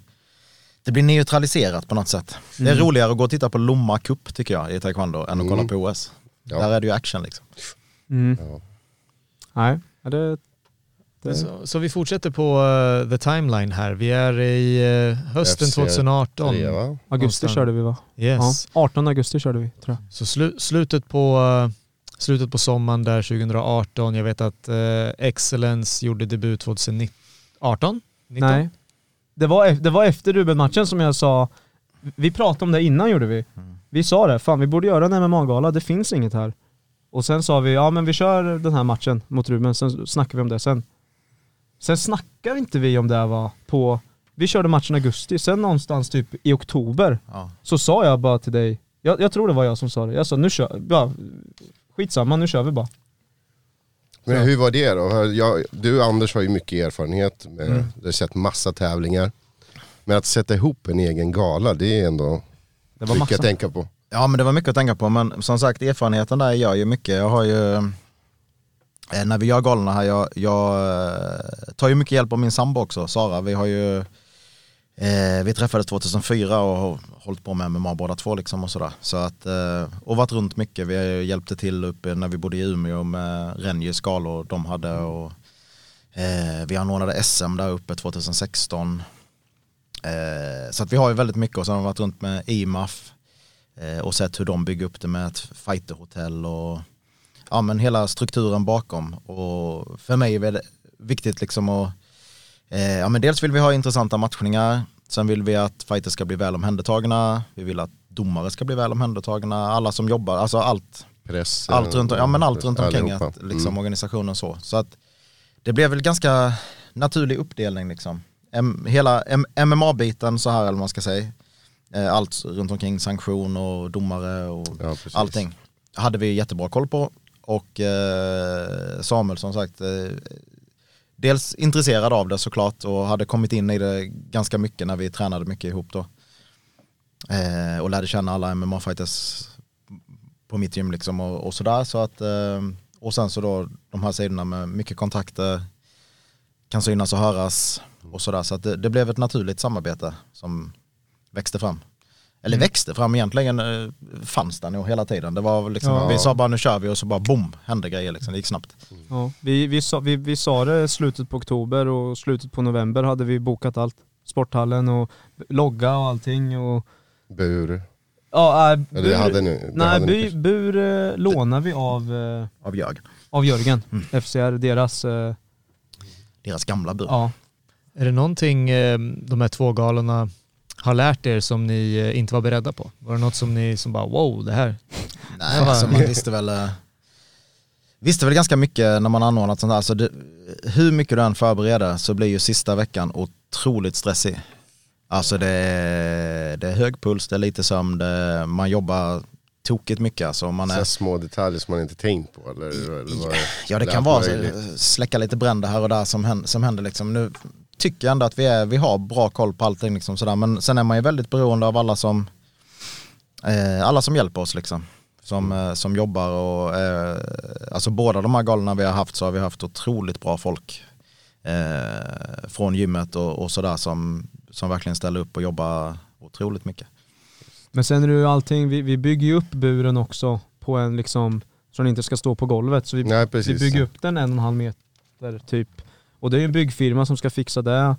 det blir neutraliserat på något sätt. Det är roligare att gå och titta på Lomma Cup tycker jag i taekwondo än att kolla Mm. på OS. Ja. Där är det ju action liksom. Mm. Ja. Nej, ja, det, det, Så, så vi fortsätter på eh, the timeline här. Vi är i eh, hösten FC 2018. Tre, va? augusti Någonstans. körde vi va? Yes. Ja, 18 augusti körde vi tror jag. Så slu, slutet, på, eh, slutet på sommaren där 2018. Jag vet att Excellence gjorde debut 2018? 19? Nej. Det var, ef- det var efter Ruben-matchen som jag sa, vi pratade om det innan gjorde vi. Vi sa det, fan vi borde göra en MMA-gala, det finns inget här. Och sen sa vi, ja men vi kör den här matchen mot Ruben, sen snackar vi om det sen. Sen snackar inte vi om det var på, vi körde matchen i augusti, sen någonstans typ i oktober Ja. så sa jag bara till dig, jag, jag tror det var jag som sa det, jag sa nu kör, ja, skitsamma nu kör vi bara. Men hur var det då? Jag, du Anders har ju mycket erfarenhet, med, Mm. du har sett massa tävlingar. Men att sätta ihop en egen gala, det är ändå Det var mycket massa. att tänka på. Ja men det var mycket att tänka på men som sagt erfarenheten där gör ju mycket. Jag har ju, eh, när vi gör galorna här, jag, jag eh, tar ju mycket hjälp av min sambo också, Sara. Vi har ju, eh, vi träffades 2004 och har hållit på med MMA båda två liksom och sådär. Så att, eh, och varit runt mycket. Vi hjälpte till uppe när vi bodde i Umeå med Renjys galor de hade och eh, vi anordnade SM där uppe 2016. Eh, så att vi har ju väldigt mycket och sen har vi varit runt med IMAF eh, och sett hur de bygger upp det med ett fighterhotell och ja, men hela strukturen bakom. Och för mig är det viktigt liksom att, eh, ja, men dels vill vi ha intressanta matchningar, sen vill vi att fighters ska bli väl omhändertagna, vi vill att domare ska bli väl omhändertagna, alla som jobbar, alltså allt, Press, allt runt, ja, men allt runt omkring att, liksom, Mm. organisationen så. Så att det blev väl ganska naturlig uppdelning liksom. M- hela MMA-biten så här eller vad man ska säga. Eh, Allt runt omkring sanktion och domare och Ja, allting. Hade vi jättebra koll på och eh, Samuel som sagt eh, dels intresserad av det såklart och hade kommit in i det ganska mycket när vi tränade mycket ihop då. Eh, och lärde känna alla MMA-fighters på mitt gym liksom och, och sådär så att eh, och sen så då de här sidorna med mycket kontakter kan synas och höras och sådär så att det, det blev ett naturligt samarbete som växte fram. Eller växte fram egentligen, eh, fanns där nog hela tiden. Det var liksom, Ja. vi sa bara nu kör vi och så bara boom, hände grejer liksom, det gick snabbt. Ja, vi, vi, sa, vi, vi sa det slutet på oktober och slutet på november hade vi bokat allt. Sporthallen och logga och allting och Bur. Ja, äh, Ja, det hade ni- det nej, hade ni bur, bur eh, lånar vi av, eh, Av Jörgen. av Jörgen, Mm. FCR, deras, eh, deras gamla bur. Ja. Är det någonting eh, de här två galorna har lärt er som ni eh, inte var beredda på? Var det något som ni som bara wow, det här? Nej, alltså man visste väl, eh, visste väl ganska mycket när man anordnat sånt här. Alltså det, hur mycket du än förbereder så blir ju sista veckan otroligt stressig. Alltså det är, det är hög puls, det är lite sömn, det, man jobbar tokigt mycket. Alltså man Så är, här små detaljer som man inte tänkt på eller, eller ja det kan vara så, släcka lite bränder här och där som händer. Som händer liksom. Nu tycker jag ändå att vi, är, vi har bra koll på allting. Liksom sådär. Men sen är man ju väldigt beroende av alla som, eh, alla som hjälper oss. Liksom. Som, eh, som jobbar och eh, alltså båda de här galorna vi har haft så har vi haft otroligt bra folk eh, från gymmet och, och sådär som, som verkligen ställer upp och jobbar otroligt mycket. Men sen är det ju allting, vi, vi bygger ju upp buren också på en liksom, så den inte ska stå på golvet. Så vi, Nej vi bygger upp den en och en halv meter typ. Och det är ju en byggfirma som ska fixa det.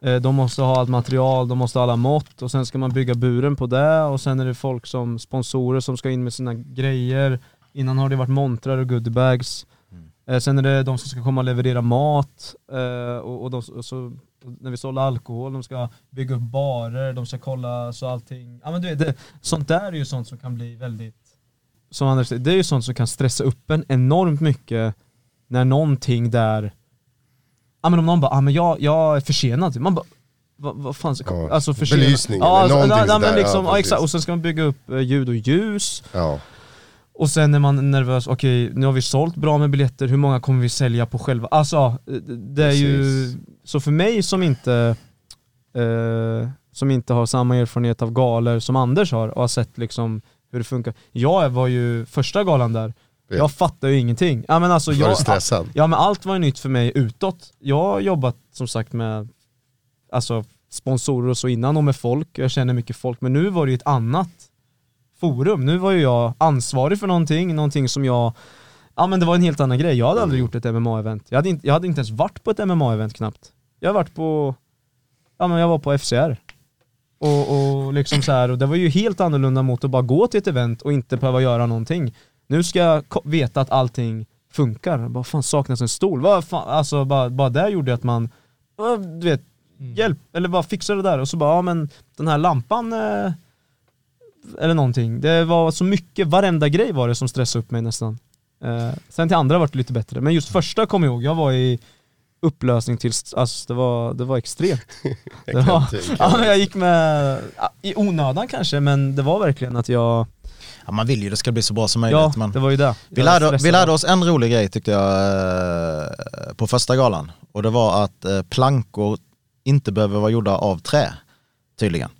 Eh, De måste ha allt material, de måste ha alla mått och sen ska man bygga buren på det och sen är det folk som sponsorer som ska in med sina grejer. Innan har det varit montrar och goodiebags. Eh, Sen är det de som ska komma och leverera mat eh, och, och, de, och så, när vi sålde alkohol, de ska bygga upp barer, de ska kolla så allting. Ja men du vet, det, sånt där är ju sånt som kan bli väldigt, som Anders säger, det är ju sånt som kan stressa upp en enormt mycket när någonting där, ja men om någon bara, ja men jag, jag är försenad, man bara vad, vad fan, Ja, alltså försenad. belysning ja, eller alltså, någonting sådär, liksom, ja, exakt, och sen ska man bygga upp eh, ljud och ljus, Ja. och sen är man nervös, okej nu har vi sålt bra med biljetter, hur många kommer vi sälja på själva? Alltså, det- är ju, Precis. så för mig som inte, eh, som inte har samma erfarenhet av galor som Anders har och har sett liksom hur det funkar. Jag var ju första galan där. Jag fattar ju ingenting. Ja men alltså Var jag, du stressad? Ja men allt var ju nytt för mig utåt. Jag har jobbat som sagt med alltså, sponsorer och så innan och med folk, jag känner mycket folk, men nu var det ju ett annat forum. Nu var ju jag ansvarig för någonting, någonting som jag Ja men det var en helt annan grej, jag hade aldrig gjort ett MMA-event. Jag hade, inte, jag hade inte ens varit på ett MMA-event knappt. Jag har varit på, ja men jag var på FCR. Och, och liksom så här, och det var ju helt annorlunda mot att bara gå till ett event och inte behöva göra någonting. Nu ska jag veta att allting funkar. Vad fan saknas en stol? Vad fan, alltså bara, bara det gjorde att man, du vet, hjälp, eller bara fixa det där och så bara, ja men den här lampan eh, eller någonting. Det var så mycket, varenda grej var det som stressade upp mig nästan. Eh, sen till andra var det lite bättre, men just första kommer jag ihåg, jag var i upplösning till, alltså det var, det var extremt. Det var, ja, jag gick med, i onödan kanske, men det var verkligen att jag, Ja, man vill ju det ska bli så bra som möjligt. ja det var ju det. Vi lärde, vi lärde oss en rolig grej tyckte jag eh, på första galan. Och det var att eh, plankor inte behöver vara gjorda av trä, tydligen.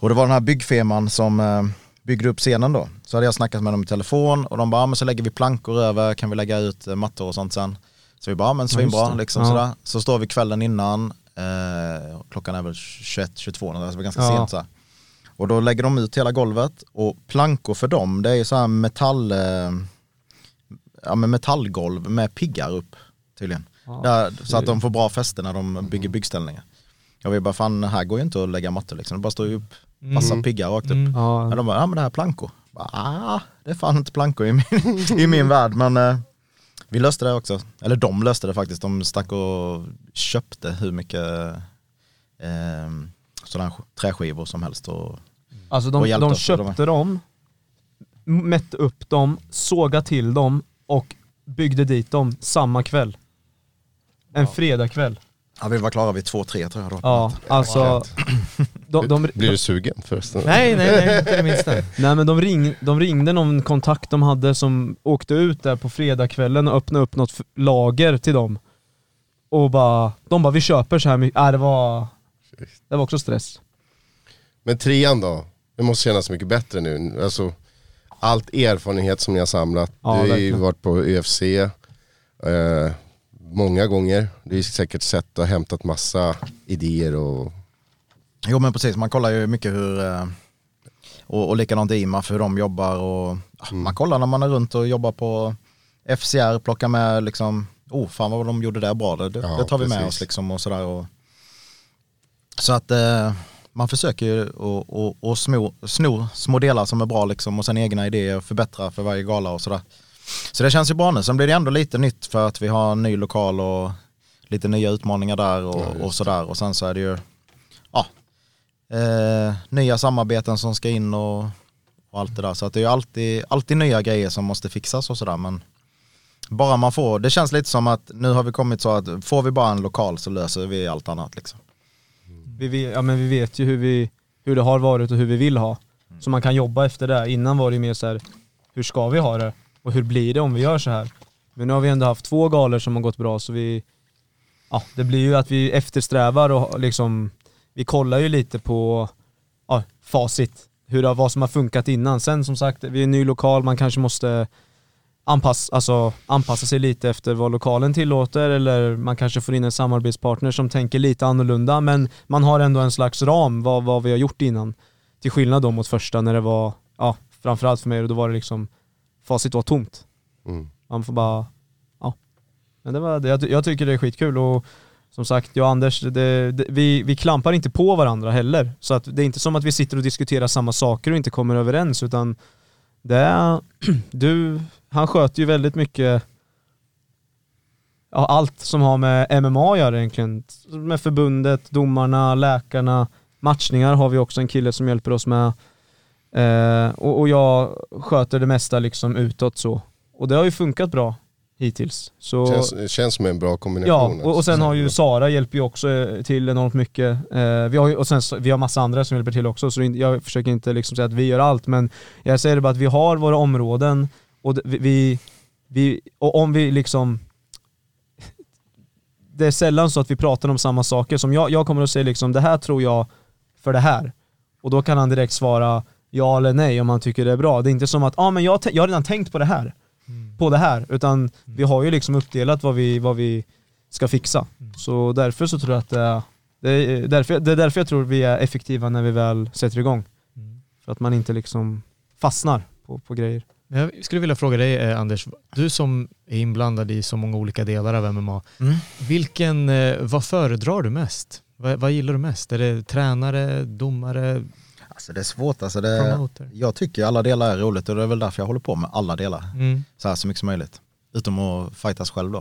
Och det var den här byggfirman som eh, byggde upp scenen då. Så hade jag snackat med dem i telefon och de bara, ja, men så lägger vi plankor över, kan vi lägga ut mattor och sånt sen. Så vi bara, ja, men svinbra liksom Ja. sådär. Så står vi kvällen innan, eh, klockan är väl 21-22, alltså det var ganska Ja. sent så här. Och då lägger de ut hela golvet och plankor för dem, det är så här metall, eh, ja, men metallgolv med piggar upp tydligen. Där, så att de får bra fäste när de bygger byggställningar. Jag vill bara, fan här går ju inte att lägga mattor liksom, det bara står ju upp massa piggar rakt upp. Mm. Ja, Ja, de bara, ja men det här är plankor. Bara, ah, det är fan inte plankor i min, i min värld men eh, vi löste det också. Eller de löste det faktiskt, de stack och köpte hur mycket eh, sådana träskivor som helst. Och, Alltså de, och de- köpte dem, mätte upp dem, sågade till dem och byggde dit dem samma kväll. En fredagkväll. ja, vi var klara vid två, tre tror jag då. Ja, alltså de, de, Blir du sugen förresten? Nej, nej, nej, inte det minsta. Nej men de, ring, de ringde någon kontakt de hade som åkte ut där på fredagskvällen och öppnade upp något lager till dem. Och bara, de bara vi köper så här mycket. Äh, det var, det var också stress. Men trean då? Det måste kännas mycket bättre nu. Alltså, allt erfarenhet som ni har samlat. Ja, du har ju varit på UFC eh, många gånger. Du har säkert sett och hämtat massa idéer och Jo men precis, man kollar ju mycket hur, eh, och, och likadant IMAF, hur de jobbar och ja, man kollar när man är runt och jobbar på FCR, plockar med liksom, oh fan vad de gjorde där bra, det, Ja, det tar vi med precis. oss liksom och sådär. Och, så att eh, man försöker ju och sno, sno små delar som är bra liksom och sen egna idéer och förbättra för varje gala och sådär. Så det känns ju bra nu, sen blir det ändå lite nytt för att vi har en ny lokal och lite nya utmaningar där Ja, och, just och sådär. Och sen så är det ju ja, eh, nya samarbeten som ska in och, och allt det där. Så att det är ju alltid, alltid nya grejer som måste fixas och sådär. Men bara man får, det känns lite som att nu har vi kommit så att får vi bara en lokal så löser vi allt annat liksom. Vi, ja, men vi vet ju hur, vi, hur det har varit och hur vi vill ha. Så man kan jobba efter det. Innan var det ju mer så här, hur ska vi ha det? Och hur blir det om vi gör så här? Men nu har vi ändå haft två galor som har gått bra så vi, ja det blir ju att vi eftersträvar och liksom, vi kollar ju lite på ja, facit. Hur det, vad som har funkat innan. Sen som sagt, vi är en ny lokal, man kanske måste anpassa, alltså, anpassa sig lite efter vad lokalen tillåter eller man kanske får in en samarbetspartner som tänker lite annorlunda men man har ändå en slags ram vad, vad vi har gjort innan. Till skillnad då mot första när det var, ja framförallt för mig, då var det liksom, facit var tomt. Mm. Man får bara, ja. Men det var, det- jag, jag tycker det är skitkul och som sagt, jag och Anders, det, det, vi, vi klampar inte på varandra heller. Så att det är inte som att vi sitter och diskuterar samma saker och inte kommer överens utan det är, du, han sköter ju väldigt mycket ja, allt som har med MMA att göra egentligen. Med förbundet, domarna, läkarna, matchningar har vi också en kille som hjälper oss med. Eh, och, och jag sköter det mesta liksom utåt så. Och det har ju funkat bra hittills. Så, Känns, känns som en bra ja, kombination. och, och sen har ju Sara hjälper ju också eh, till enormt mycket. Eh, vi har ju, och sen vi har massa andra som hjälper till också, så jag försöker inte liksom säga att vi gör allt, men jag säger det bara att vi har våra områden och vi, vi, och om vi liksom det är sällan så att vi pratar om samma saker. Som jag, jag kommer att säga liksom, det här tror jag för det här. Och då kan han direkt svara ja eller nej om han tycker det är bra. Det är inte som att, ja ah, men jag, jag har redan tänkt på det här. På det här. Utan vi har ju liksom uppdelat vad vi, vad vi ska fixa. Så därför så tror jag att det är, det är, därför, det är därför jag tror vi är effektiva när vi väl sätter igång. För att man inte liksom fastnar på, på grejer. Jag skulle vilja fråga dig eh, Anders, du som är inblandad i så många olika delar av MMA, Mm. vilken, eh, vad föredrar du mest? Vad, vad gillar du mest? Är det tränare, domare, Alltså det är svårt alltså. Det, promoter? jag tycker alla delar är roligt och det är väl därför jag håller på med alla delar. Mm. Så här så mycket som möjligt. Utom att fightas själv då.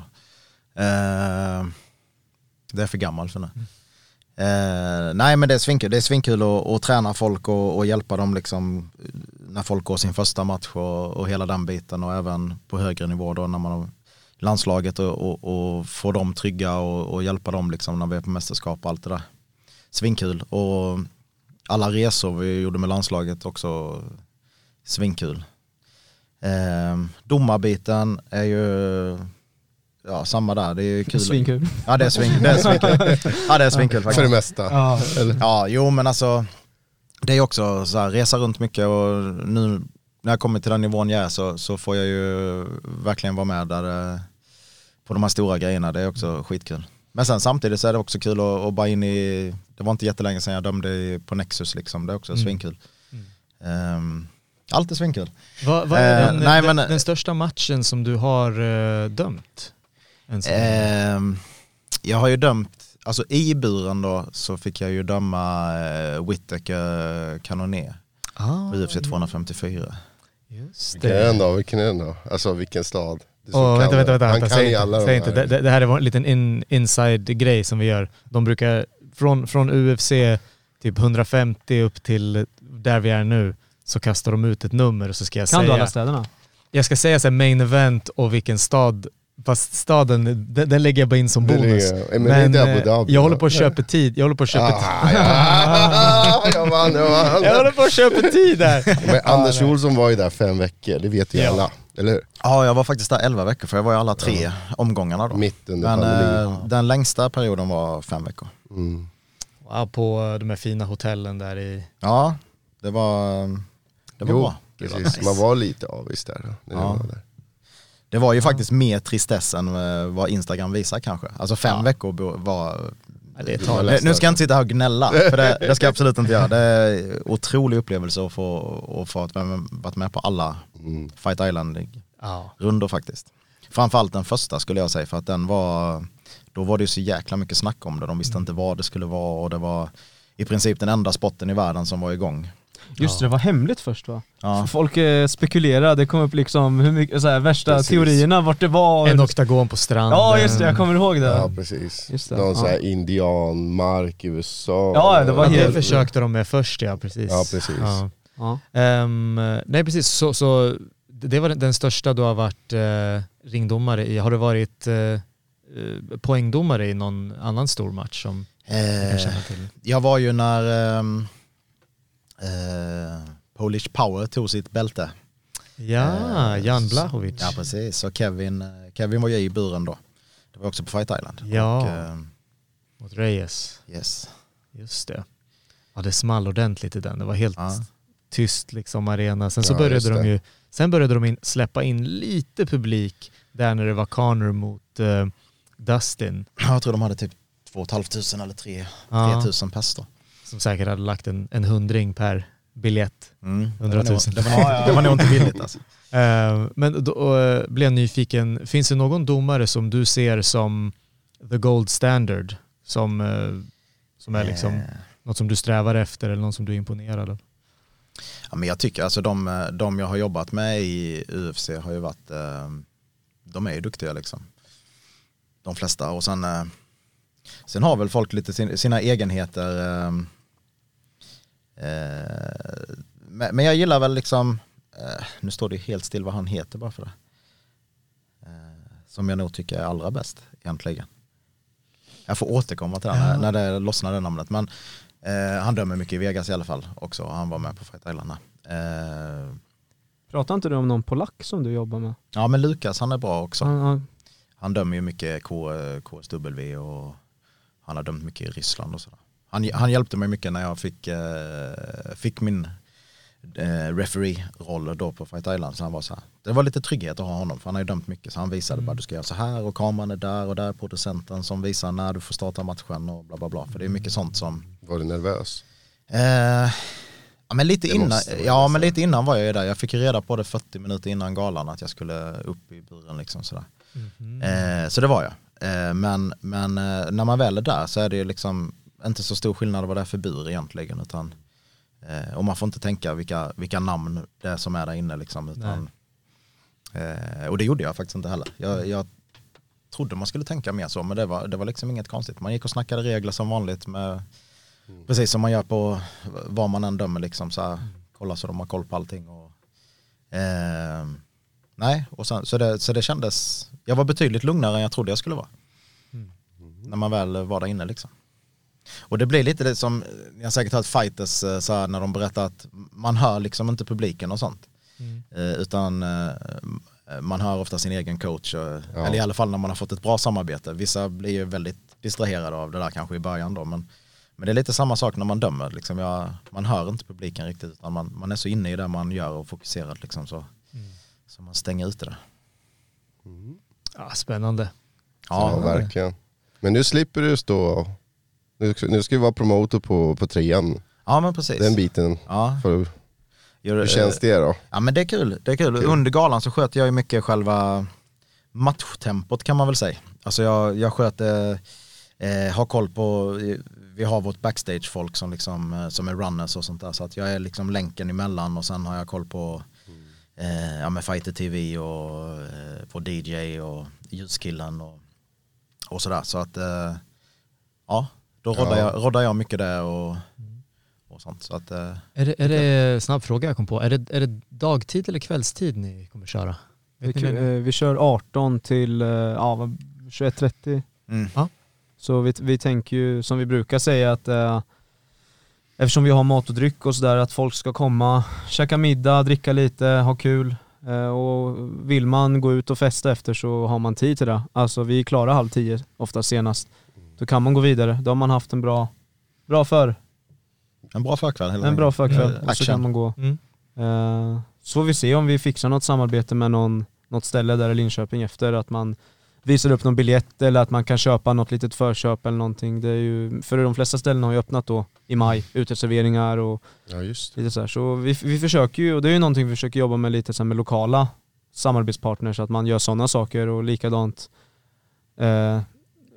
Eh, det är för gammal för nu. Eh, nej men det är svinkul, det är svinkul att, att träna folk och, och hjälpa dem liksom när folk går sin första match och, och hela den biten och även på högre nivå då när man har landslaget och, och, och få dem trygga och, och hjälpa dem liksom när vi är på mästerskap och allt det där. Svinkul och alla resor vi gjorde med landslaget också svinkul. Eh, domarbiten är ju ja, samma där, det är ju kul. Svinkul. Ja det är, svin, det är svinkul. Ja det är svinkul För det faktiskt. mesta. Ja. Ja, jo men alltså det är också så här, resa runt mycket och nu när jag kommer till den nivån jag är så, så får jag ju verkligen vara med där det, på de här stora grejerna. Det är också skitkul. Men sen samtidigt så är det också kul att, att bara in i, det var inte jättelänge sedan jag dömde på Nexus liksom, det är också Mm. svinkul. Um, allt är svinkul. Vad, vad är Eh, den, nej, den, men- den största matchen som du har eh, dömt? Ehm, jag har ju dömt, alltså i buren då så fick jag ju döma uh, Whittaker Canoné ah, på UFC 254. Just Vilken är det. den då? Vilken är den då? Alltså vilken stad? Åh, vänta, kan vänta, vänta, Han vänta. kan Säg, alla säg inte. här. Det, det här är en liten in, inside-grej som vi gör. De brukar, från, från UFC typ 150 upp till där vi är nu, så kastar de ut ett nummer och så ska jag Kan du säga, alla städerna? jag ska säga så här, main event och vilken stad, fast staden, den, den lägger jag bara in som Det bonus. ligger- men det är Abu eh, Dhabi, jag håller på att köpa tid, jag håller på att köpa tid. Ah, ja. jag vann, jag vann. Jag håller på att köpa tid där. Men Anders Olsson var ju där fem veckor, det vet ju Ja. alla. Eller hur? Ja, jag var faktiskt där 11 veckor för jag var i alla tre omgångarna då. Mitt under Men eh, den längsta perioden var fem veckor. Mm. Wow, på de här fina hotellen där i... Ja, det var, det var Jo, bra. Det var, nice. Man var lite avis där. När Ja. jag var där. Det var ju faktiskt mer tristess än eh, vad Instagram visar kanske. Alltså fem Ja. veckor var... Ja. Nu ska jag inte sitta här och gnälla, för det, det ska jag absolut inte göra. Det är en otrolig upplevelse att få, att få att vara varit med på alla Mm. Fight Island-rundor Ja. faktiskt. Framförallt den första skulle jag säga, för att den var, då var det ju så jäkla mycket snack om det. De visste inte vad det skulle vara och det var i princip den enda spotten i världen som var igång. Just det, det var hemligt först va? Ja. Folk eh, spekulerade, det kom upp liksom hur mycket, så här, värsta Precis. teorierna vart det var. En oktagon på stranden. ja just det, jag kommer ihåg det. Ja precis. Just det, Någon ja. sån här indianmark i USA. Ja, det var Ja, det helt- försökte de med först ja, precis. Ja, precis. Ja. Ja. Ehm, nej precis, så, så det var den, största du har varit eh, ringdomare i. Har du varit eh, eh, poängdomare i någon annan stor match som du kan Eh, känna till? jag var ju när ehm, eh, Polish Power tog sitt bälte. Ja, Eh, Jan så- Blahovic. Ja precis, och Kevin, eh, Kevin var ju i buren då. Det var också på Fight Island. Ja. Och, ehm, Mot Reyes. yes. Just det. Ja, det small ordentligt i den. Det var helt Ja. tyst liksom arena. Sen så Ja, började de ju, sen började de in, släppa in lite publik där när det var Connor mot eh, Dustin. Jag tror de hade typ 2 500 eller 3 Ja, 3000 pers då. Som säkert hade lagt en, en hundring per biljett. Mm. 100 000. Det var, nog, det, var nog, det var nog inte billigt alltså. Eh, men då eh, blev jag nyfiken, finns det någon domare som du ser som the gold standard? Som, eh, som är liksom Eh, något som du strävar efter eller någon som du är imponerad av? Ja, men jag tycker alltså de, de jag har jobbat med i UFC har ju varit, de är ju duktiga liksom. De flesta och sen, sen har väl folk lite sin, sina egenheter. Eh, men jag gillar väl liksom, eh, nu står det helt still vad han heter bara för det. Eh, som jag nog tycker är allra bäst egentligen. Jag får återkomma till det när, när det lossnar det namnet. Men eh, han dömer mycket i Vegas i alla fall också. Han var med på Fight Island. Eh, Pratar inte du om någon polack som du jobbar med? ja men Lukas han är bra också. Han, han, Han dömer ju mycket K, KSW och han har dömt mycket i Ryssland och sådär. Han, han hjälpte mig mycket när jag fick, eh, fick min eh, referee-roll då på Fight Island. Så han var så här. Det var lite trygghet att ha honom för han har ju dömt mycket. Så han visade bara du ska göra så här och kameran är där och där är producenten som visar när du får starta matchen och bla bla bla. För det är mycket sånt som Var du nervös? Eh, ja, men lite Det innan, ja, men lite innan var jag ju där. Jag fick ju reda på det 40 minuter innan galan att jag skulle upp i buren. Liksom sådär. Eh, så det var jag. Eh, men men eh, när man väl är där så är det ju liksom inte så stor skillnad vad det är för bur egentligen. Utan, eh, och man får inte tänka vilka, vilka namn det är som är där inne. Liksom, utan, eh, och det gjorde jag faktiskt inte heller. Jag, jag trodde man skulle tänka mer så men det var, det var liksom inget konstigt. Man gick och snackade regler som vanligt med Precis som man gör på vad man än dömer liksom så här, kolla så de har koll på allting och eh, nej och sen, så, det, så det kändes, jag var betydligt lugnare än jag trodde jag skulle vara. När man väl var där inne liksom. Och det blir lite det som, jag har säkert hört fighters eh, så här, när de berättar att man hör liksom inte publiken och sånt. Eh, utan eh, man hör ofta sin egen coach, eh, eller i alla fall när man har fått ett bra samarbete. Vissa blir ju väldigt distraherade av det där kanske i början då, men, men det är lite samma sak när man dömer. Liksom jag, man hör inte publiken riktigt, utan man, man är så inne i det man gör och fokuserad liksom, så, så man stänger ute det. Ja, spännande. Ja, verkligen. Men nu slipper du stå, nu, nu ska vi vara promotor på, på trean. Ja men precis. Den biten, Ja. för, Gör- hur känns det då? Ja men det är kul. Det är kul. Under galan så sköter jag ju mycket själva matchtempot kan man väl säga. Alltså jag, jag sköter, eh, har koll på, vi har vårt backstage-folk som, liksom, eh, som är runners och sånt där. Så att jag är liksom länken emellan och sen har jag koll på eh, ja, med Fighter TV och eh, på DJ och ljuskillen och, och sådär. Så att eh, ja, då roddar, Ja. jag, roddar jag mycket där och, och sånt. Så att, eh, Är det, är det, snabb fråga jag kom på, är det, är det dagtid eller kvällstid ni kommer köra? vi, ni eh, vi kör 18 till eh, ja, vad- 21.30. mm. Så vi, vi tänker ju som vi brukar säga att eh, eftersom vi har mat och dryck och sådär att folk ska komma, käka middag, dricka lite, ha kul. Eh, och vill man gå ut och festa efter så har man tid till det. Alltså vi är klara halv tio, ofta senast. Då kan man gå vidare. Då har man haft en bra, bra för, En bra förkväll. hela en bra förkväll Eh, och så kan man gå. Mm. Eh, så får vi se om vi fixar något samarbete med någon, något ställe där i Linköping efter att man visar upp någon biljett eller att man kan köpa något litet förköp eller någonting. Det är ju, för de flesta ställen har ju öppnat då i maj, uteserveringar och Ja just lite så här. Så vi, vi försöker ju, och det är ju någonting vi försöker jobba med lite så med lokala samarbetspartners, att man gör sådana saker och likadant eh,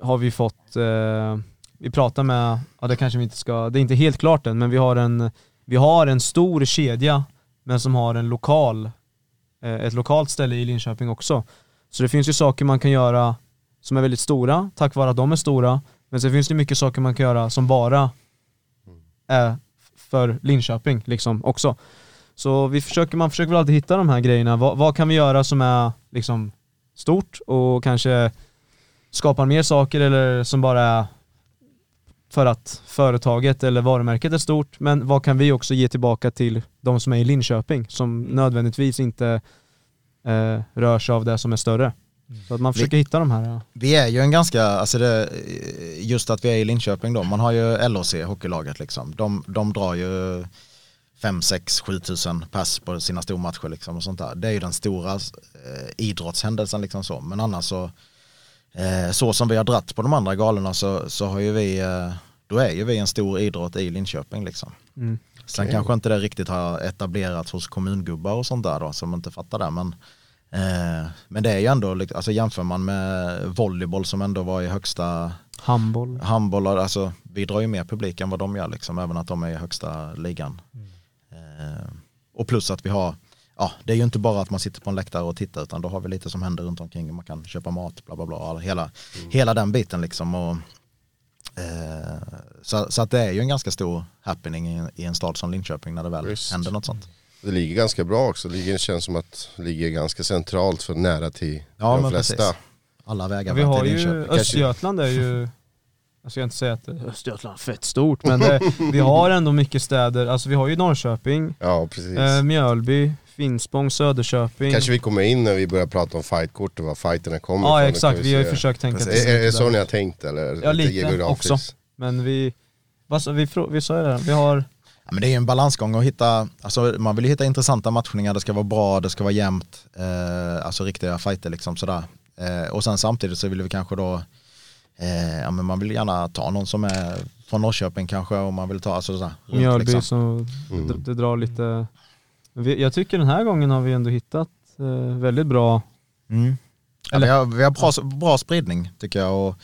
har vi fått, eh, vi pratar med, ja det kanske vi inte ska, det är inte helt klart än, men vi har en, vi har en stor kedja men som har en lokal, eh, ett lokalt ställe i Linköping också. Så det finns ju saker man kan göra som är väldigt stora tack vare att de är stora. Men sen finns det mycket saker man kan göra som bara är för Linköping liksom också. Så vi försöker, man försöker väl alltid hitta de här grejerna. Vad, vad kan vi göra som är liksom stort och kanske skapar mer saker eller som bara är för att företaget eller varumärket är stort, men vad kan vi också ge tillbaka till de som är i Linköping som nödvändigtvis inte eh, rör sig av det som är större. Så att man försöker hitta de här. Ja. Vi är ju en ganska, alltså det, just att vi är i Linköping då, man har ju LHC, hockeylaget liksom. De, de drar ju 5, 6, 7 tusen pass på sina stormatcher liksom och sånt där. Det är ju den stora eh, idrottshändelsen liksom så. Men annars så, så som vi har dratt på de andra galorna så, så har ju vi, eh, då är ju vi en stor idrott i Linköping liksom. Mm. Sen Okej. kanske inte det riktigt har etablerats hos kommungubbar och sånt där då som inte fattar det. Men, eh, men det är ju ändå, alltså jämför man med volleyboll som ändå var i högsta Handboll. handboll, alltså vi drar ju mer publik än vad de gör liksom, även att de är i högsta ligan. Eh, och plus att vi har, ja det är ju inte bara att man sitter på en läktare och tittar utan då har vi lite som händer runt omkring, man kan köpa mat, bla bla bla, hela, hela den biten liksom. Och, eh, så, så att det är ju en ganska stor happening i, en- i en stad som Linköping när det väl Visst. händer något sånt. Det ligger ganska bra också. Ligan känns som att det ligger ganska centralt för nära till Ja, de men flesta. precis. Alla vägar Vi till har ju, Linköping. Kanske- Östergötland är ju, jag ska inte säga att Östergötland är fett stort, men det, vi har ändå mycket städer, alltså vi har ju Norrköping, Ja, precis. eh, Mjölby, Finspång, Söderköping. Kanske vi kommer in när vi börjar prata om fightkort och var fighterna kommer Ja ifrån. exakt, vi har ju se- försökt tänka Är, till är det så ni har tänkt eller? Ja lite geografiskt? också, men vi, vad sa vi, vi sa ju det, vi har Ja, men det är ju en balansgång att hitta, alltså man vill ju hitta intressanta matchningar, det ska vara bra, det ska vara jämnt, eh, alltså riktiga fighter liksom sådär. Eh, och sen samtidigt så vill vi kanske då, eh, ja men man vill gärna ta någon som är från Norrköping kanske och man vill ta, alltså sådär, Mjölby liksom. som Mm. det, det drar lite, jag tycker den här gången har vi ändå hittat eh, väldigt bra, Mm. Ja, vi har, vi har bra, bra spridning tycker jag och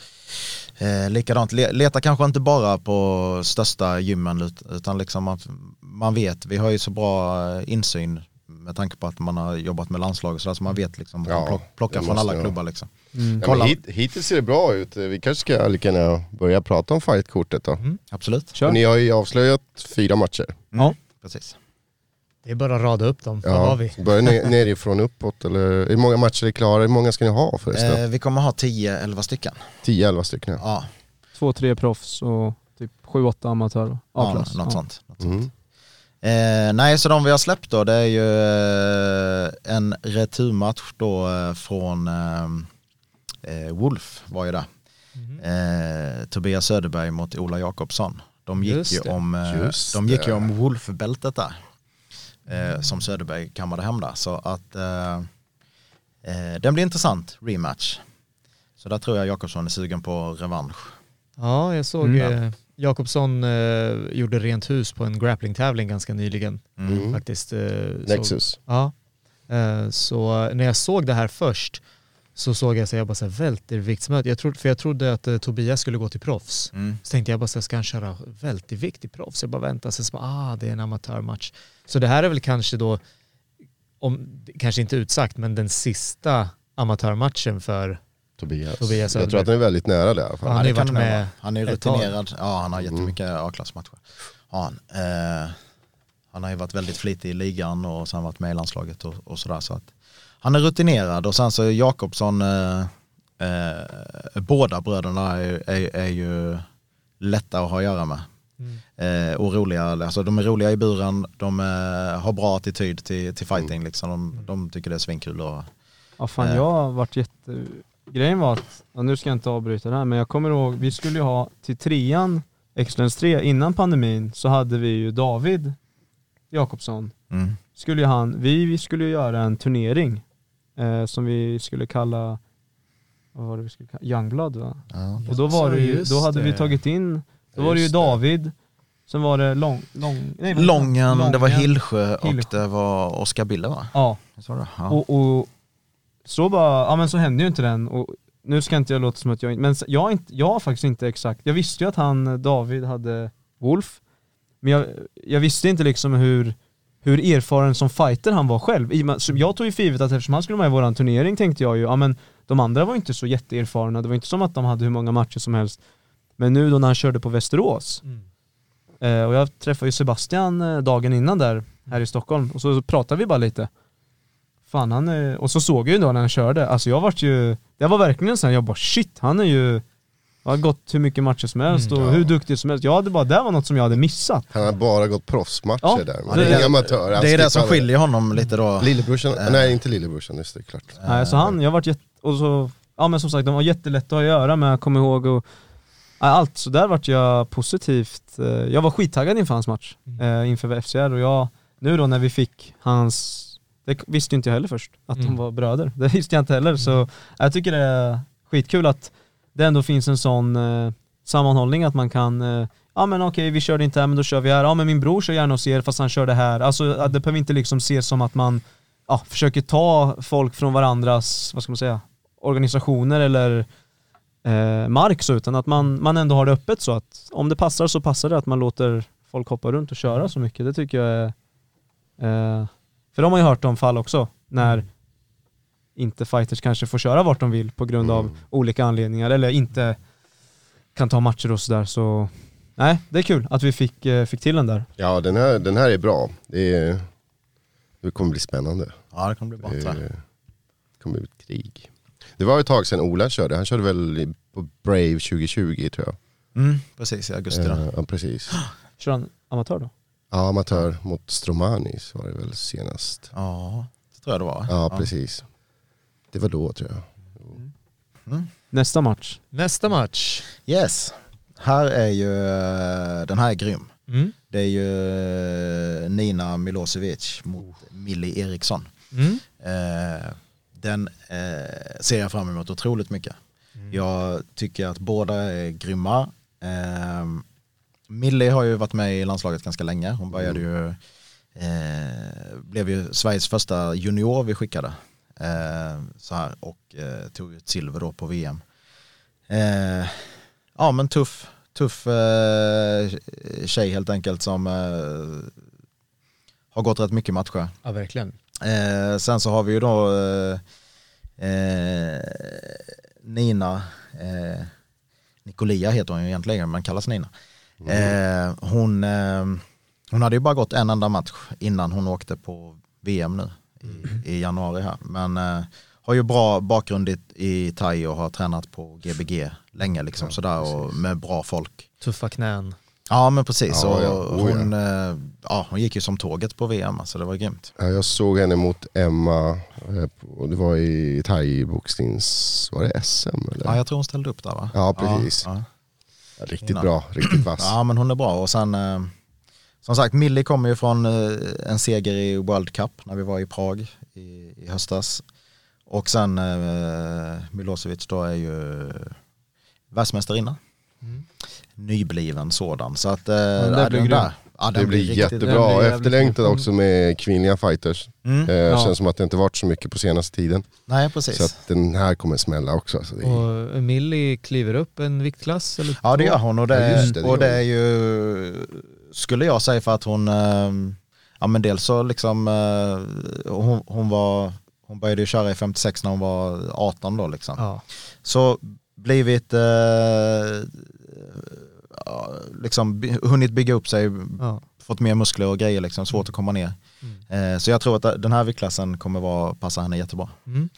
eh, likadant, le, leta kanske inte bara på största gymmen ut- utan liksom att man vet, vi har ju så bra eh, insyn med tanke på att man har jobbat med landslag och sådär så man vet liksom Ja, man plock, plockar från alla klubbar liksom. mm. Ja, hit, hittills ser det bra ut. Vi kanske ska lika gärna börja prata om fightkortet då. Absolut. kör. För ni har ju avslöjat fyra matcher. Ja, precis. Det är bara att rada upp dem. Ja, har vi? Börjar ner, nerifrån uppåt eller hur många matcher är klara? Hur många ska ni ha förresten? Eh, vi kommer ha 10-11 stycken. 10-11 stycken. Ja, Två, tre proffs och typ sju, åtta amatörer. ja något Ja. sånt. Något sånt. Mm. Eh, nej, så de vi har släppt då det är ju eh, en returmatch då eh, från eh, eh, Wolf var ju det. Eh, Tobias Söderberg mot Ola Jakobsson. De gick ju om, eh, de gick ju om Wolf-bältet där. Eh, som Söderberg kammade hem där. Så att eh, eh, den blir intressant, rematch. Så där tror jag Jakobsson är sugen på revansch. Ja, jag såg Mm. eh, Jakobsson eh, gjorde rent hus på en grapplingtävling ganska nyligen Mm. faktiskt. Eh, så- Nexus. Ja. Eh, så när jag såg det här först så såg jag så jag bara så här, välterviktsmöte. Jag trodde, för jag trodde att eh, Tobias skulle gå till proffs. Mm. Så tänkte jag bara så här, ska han köra vältervikt i proffs? Jag bara vänta, sen så bara, ah det är en amatörmatch. Så det här är väl kanske då, om, kanske inte utsagt, men den sista amatörmatchen för Tobias. Tobias jag tror att han är väldigt nära det i alla fall. Han det kan varit med. Han är rutinerad. Ja, han har jättemycket A-klassmatcher. Ja, han, eh, han har ju varit väldigt flitig i ligan och sen varit med i landslaget och, och sådär. Så att han är rutinerad och sen så är Jakobsson, eh, eh, båda bröderna är, är, är ju lätta att ha att göra med. Eh, och roliga, alltså de är roliga i buren, de eh, har bra attityd till, till fighting liksom. De, de tycker det är svinkul och Ja fan jag har varit jätte... Grejen var att, ja, nu ska jag inte avbryta det här men jag kommer ihåg, vi skulle ju ha till trean, Excellence 3, innan pandemin så hade vi ju David Jakobsson. mm. Skulle han, vi, vi skulle ju göra en turnering eh, som vi skulle kalla, vad var det vi skulle kalla, Youngblood va? ja. Och då var det ju, då hade vi tagit in, då var det ju. David, sen var det Lång, lång, nej, vad- Lången, det var Lången. Hillsjö och Hillsjö. det var Oskar Bille va? Ja, det. Ja. Och, och så bara, ja men så hände ju inte den och nu ska inte jag låta som att jag men jag, har inte, jag har faktiskt inte exakt, jag visste ju att han, David, hade Wolf Men jag, jag visste inte liksom hur, hur erfaren som fighter han var själv. Jag tog ju för givet att eftersom han skulle vara med i våran turnering tänkte jag ju, ja men de andra var inte så jätteerfarna, det var inte som att de hade hur många matcher som helst. Men nu då när han körde på Västerås, eh, och jag träffade ju Sebastian eh, dagen innan där, här i Stockholm, och så pratade vi bara lite. Fan han är, och så såg jag ju då när han körde, alltså jag vart ju, det var verkligen så här, jag bara shit, han är ju, har gått hur mycket matcher som helst och hur duktig som helst. Jag hade bara, det var något som jag hade missat. Han har bara gått proffsmatcher Ja, där. det är- det är amatör. Han Det är det skippar som skiljer honom lite då. Lillebrorsan, Eh. nej inte lillebrorsan, just det, klart. Nej, så han, jag vart jätte, och så, ja men som sagt de var jättelätta att göra med, jag kommer ihåg och ja, allt, så där vart jag positivt, eh, jag var skittaggad inför hans match, eh, inför FCR och jag, nu då när vi fick hans, det visste inte jag heller först, att de Mm. var bröder, det visste jag inte heller så jag tycker det är skitkul att det ändå finns en sån eh, sammanhållning att man kan eh, Ja men okej vi körde inte här men då kör vi här, ja men min bror kör gärna hos er fast han körde här. Alltså det behöver inte liksom ses som att man ja, försöker ta folk från varandras, vad ska man säga, organisationer eller eh, mark så, utan att man, man ändå har det öppet så att om det passar så passar det att man låter folk hoppa runt och köra så mycket. Det tycker jag är, eh, för de har ju hört om fall också, när mm inte fighters kanske får köra vart de vill på grund av Mm. olika anledningar eller inte kan ta matcher och sådär så nej, det är kul att vi fick, eh, fick till den där. Ja den här, den här är bra. Det, är, det kommer bli spännande. Ja det kommer bli bra Det, det kommer bli ett krig. Det var ett tag sedan Ola körde, han körde väl på Brave 2020 tror jag. Mm, precis, i augusti då. Eh, ja precis. Kör han amatör då? Ja, amatör mot Stromanis var det väl senast. Ja, det tror jag det var. Ja, precis. Det var då tror jag. Nästa match. Nästa match. Yes, här är ju, eh, den här är grym. Mm. Det är ju eh, Nina Milosevic mot Millie Eriksson. Mm. Eh, den ser jag fram emot otroligt mycket. Jag tycker att båda är grymma. Millie har ju varit med i landslaget ganska länge. Hon började ju, eh, blev ju Sveriges första junior vi skickade. Eh, så här, och eh, tog ett silver då på VM. Eh, ja men tuff, tuff eh, tjej helt enkelt som eh, har gått rätt mycket matcher. Ja, verkligen. Eh, sen så har vi ju då eh, eh, Nina, eh, Nicolia heter hon ju egentligen men kallas Nina. Eh, hon, eh, hon hade ju bara gått en enda match innan hon åkte på VM nu i, i januari här. Men eh, har ju bra bakgrund i, i thai och har tränat på GBG länge liksom sådär och med bra folk. Tuffa knän. Ja men precis, Ja, och ja. Oh, ja. hon, eh, ja, hon gick ju som tåget på VM, alltså det var grymt. Ja, jag såg henne mot Emma, eh, på- det var i thai-boxnings, var det SM eller? Ja, jag tror hon ställde upp där va? Ja, precis. Ja, Ja, riktigt Nina. bra, riktigt vass. ja men hon är bra och sen eh, som sagt Millie kommer ju från eh, en seger i World Cup när vi var i Prag i, i höstas. Och sen eh, Milosevic då är ju världsmästarinna. Nybliven sådan. Så att eh, ja, blir där, ja, det blir riktigt- jättebra, jävligt efterlängtad också med kvinnliga fighters. Mm. Eh, Ja. Känns som att det inte varit så mycket på senaste tiden. Nej precis. Så att den här kommer smälla också. Så det Och Millie kliver upp en viktklass eller Ja det gör hon och det, Ja, det, det och det är ju, skulle jag säga för att hon, eh, ja men dels så liksom, eh, hon, hon var, hon började ju köra i 56 när hon var 18 då liksom. Ja. Så blivit, eh, liksom hunnit bygga upp sig, Ja. fått mer muskler och grejer liksom, svårt att komma ner. Eh, så jag tror att den här viktklassen kommer vara, passa henne jättebra. Mm.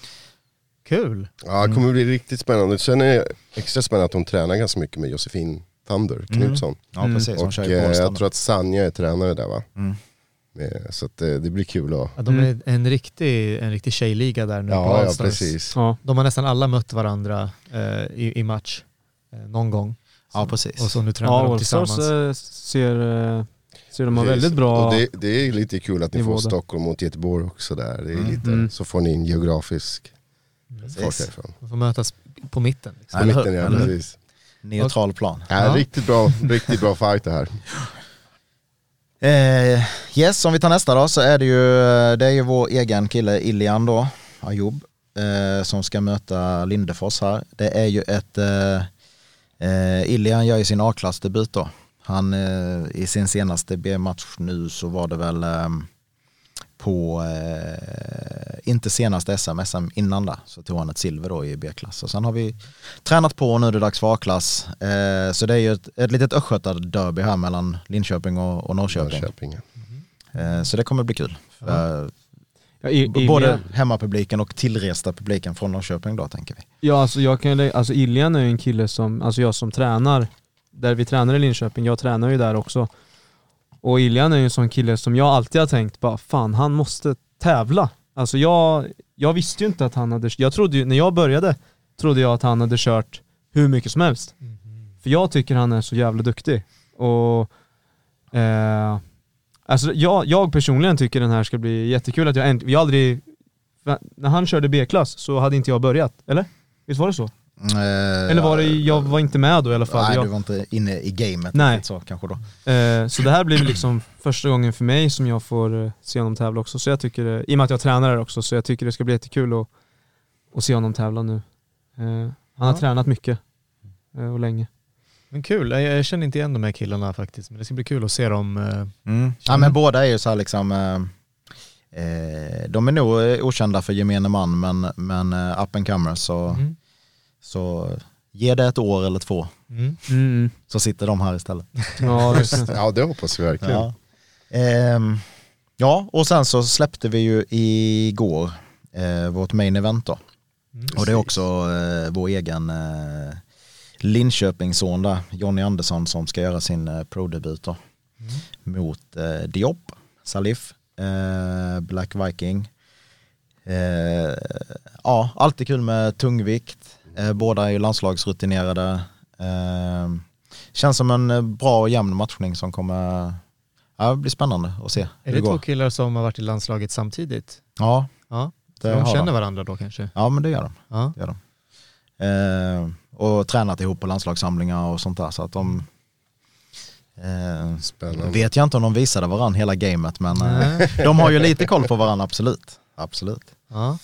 Kul. ja, det kommer bli riktigt spännande. Sen är det extra spännande att hon tränar ganska mycket med Josefin Thunder Knutsson. Ja Mm. precis, hon Och kör ju eh, Bålsta jag tror att Sanja är tränare där va? Mm. Eh, Så att, eh, det blir kul att... Ja, de är Mm. en riktig, en riktig tjejliga där nu på Ja, ja Allstars. precis. Ja. De har nästan alla mött varandra eh, i, i match eh, någon gång. Ja precis. Och så nu tränar Ja, de Allstars tillsammans. eh, ser, eh, ser de har väldigt bra... Och det, det är lite kul att ni nivå får där. Stockholm mot Göteborg också där. Det är Mm. lite, Mm. Så får ni en geografisk folk Precis. därifrån. De får mötas på mitten. Liksom. På Eller hur? mitten, ja Eller hur? precis. Neutral plan. Ja. Riktigt bra, riktigt bra fight det här. Eh, yes, om vi tar nästa då så är det ju, det är ju vår egen kille Ilian då, Ayoub, eh, som ska möta Lindefors här. Det är ju ett, eh, eh, Ilian gör ju sin A-klassdebut då. Han, eh, I sin senaste B-match nu så var det väl eh, på, eh, inte senaste SM, SM innan där, så tog han ett silver då i B-klass. Och sen har vi tränat på och nu är det dags för A-klass. Eh, så det är ju ett, ett litet östgötarderby här mellan Linköping och, och Norrköping. Norrköping. Eh, så det kommer bli kul. För, Ja, i, i både hemmapubliken och tillresta publiken från Norrköping då tänker vi. Ja alltså jag kan alltså Iljan är ju en kille som, alltså jag som tränar, där vi tränar i Linköping, jag tränar ju där också. Och Iljan är ju en sån kille som jag alltid har tänkt bara, fan han måste tävla. Alltså jag, jag visste ju inte att han hade, jag trodde ju, när jag började, trodde jag att han hade kört hur mycket som helst. För jag tycker han är så jävla duktig. Och eh, Alltså jag, jag personligen tycker den här ska bli jättekul att jag änt- jag aldrig, för när han körde B-klass så hade inte jag börjat, eller? Visst var det så? Eh, Eller var det, jag var inte med då i alla fall. Nej, jag, du var inte inne i gamet Nej. så kanske då. eh, så det här blir liksom första gången för mig som jag får eh, se honom tävla också. Så jag tycker, det- i och med att jag tränar här också, så jag tycker det ska bli jättekul att, att se honom tävla nu. Eh, han har Ja. tränat mycket eh, och länge. Men kul, jag, jag känner inte igen de här killarna faktiskt. Men det ska bli kul att se dem. eh, Mm. Ja men båda är ju så här liksom, eh, eh, de är nog eh, okända för gemene man men, men eh, up and comers så, Mm. Så ge det ett år eller två Mm. Mm. så sitter de här istället. Ja. Ja det hoppas vi verkligen. Ja. Ehm, ja och sen så släppte vi ju igår eh, vårt main event då. Mm. Och det är också eh, vår egen eh, Linköpingsson där, Jonny Andersson som ska göra sin eh, pro-debut då. Mot eh, Diop, Salif, eh, Black Viking. Eh, ja, alltid kul med tungvikt. Eh, båda är ju landslagsrutinerade. Eh, känns som en eh, bra och jämn matchning som kommer ja, det blir spännande att se hur Är det det två killar som har varit i landslaget samtidigt? Ja, Ja, de känner de. varandra då kanske? Ja, men det gör de. Ja. Det gör de. Eh, och tränat ihop på landslagssamlingar och sånt där. Så att de... Eh, vet jag inte om de visade varandra hela gamet men eh, de har ju lite koll på varandra, absolut. Absolut. Ja.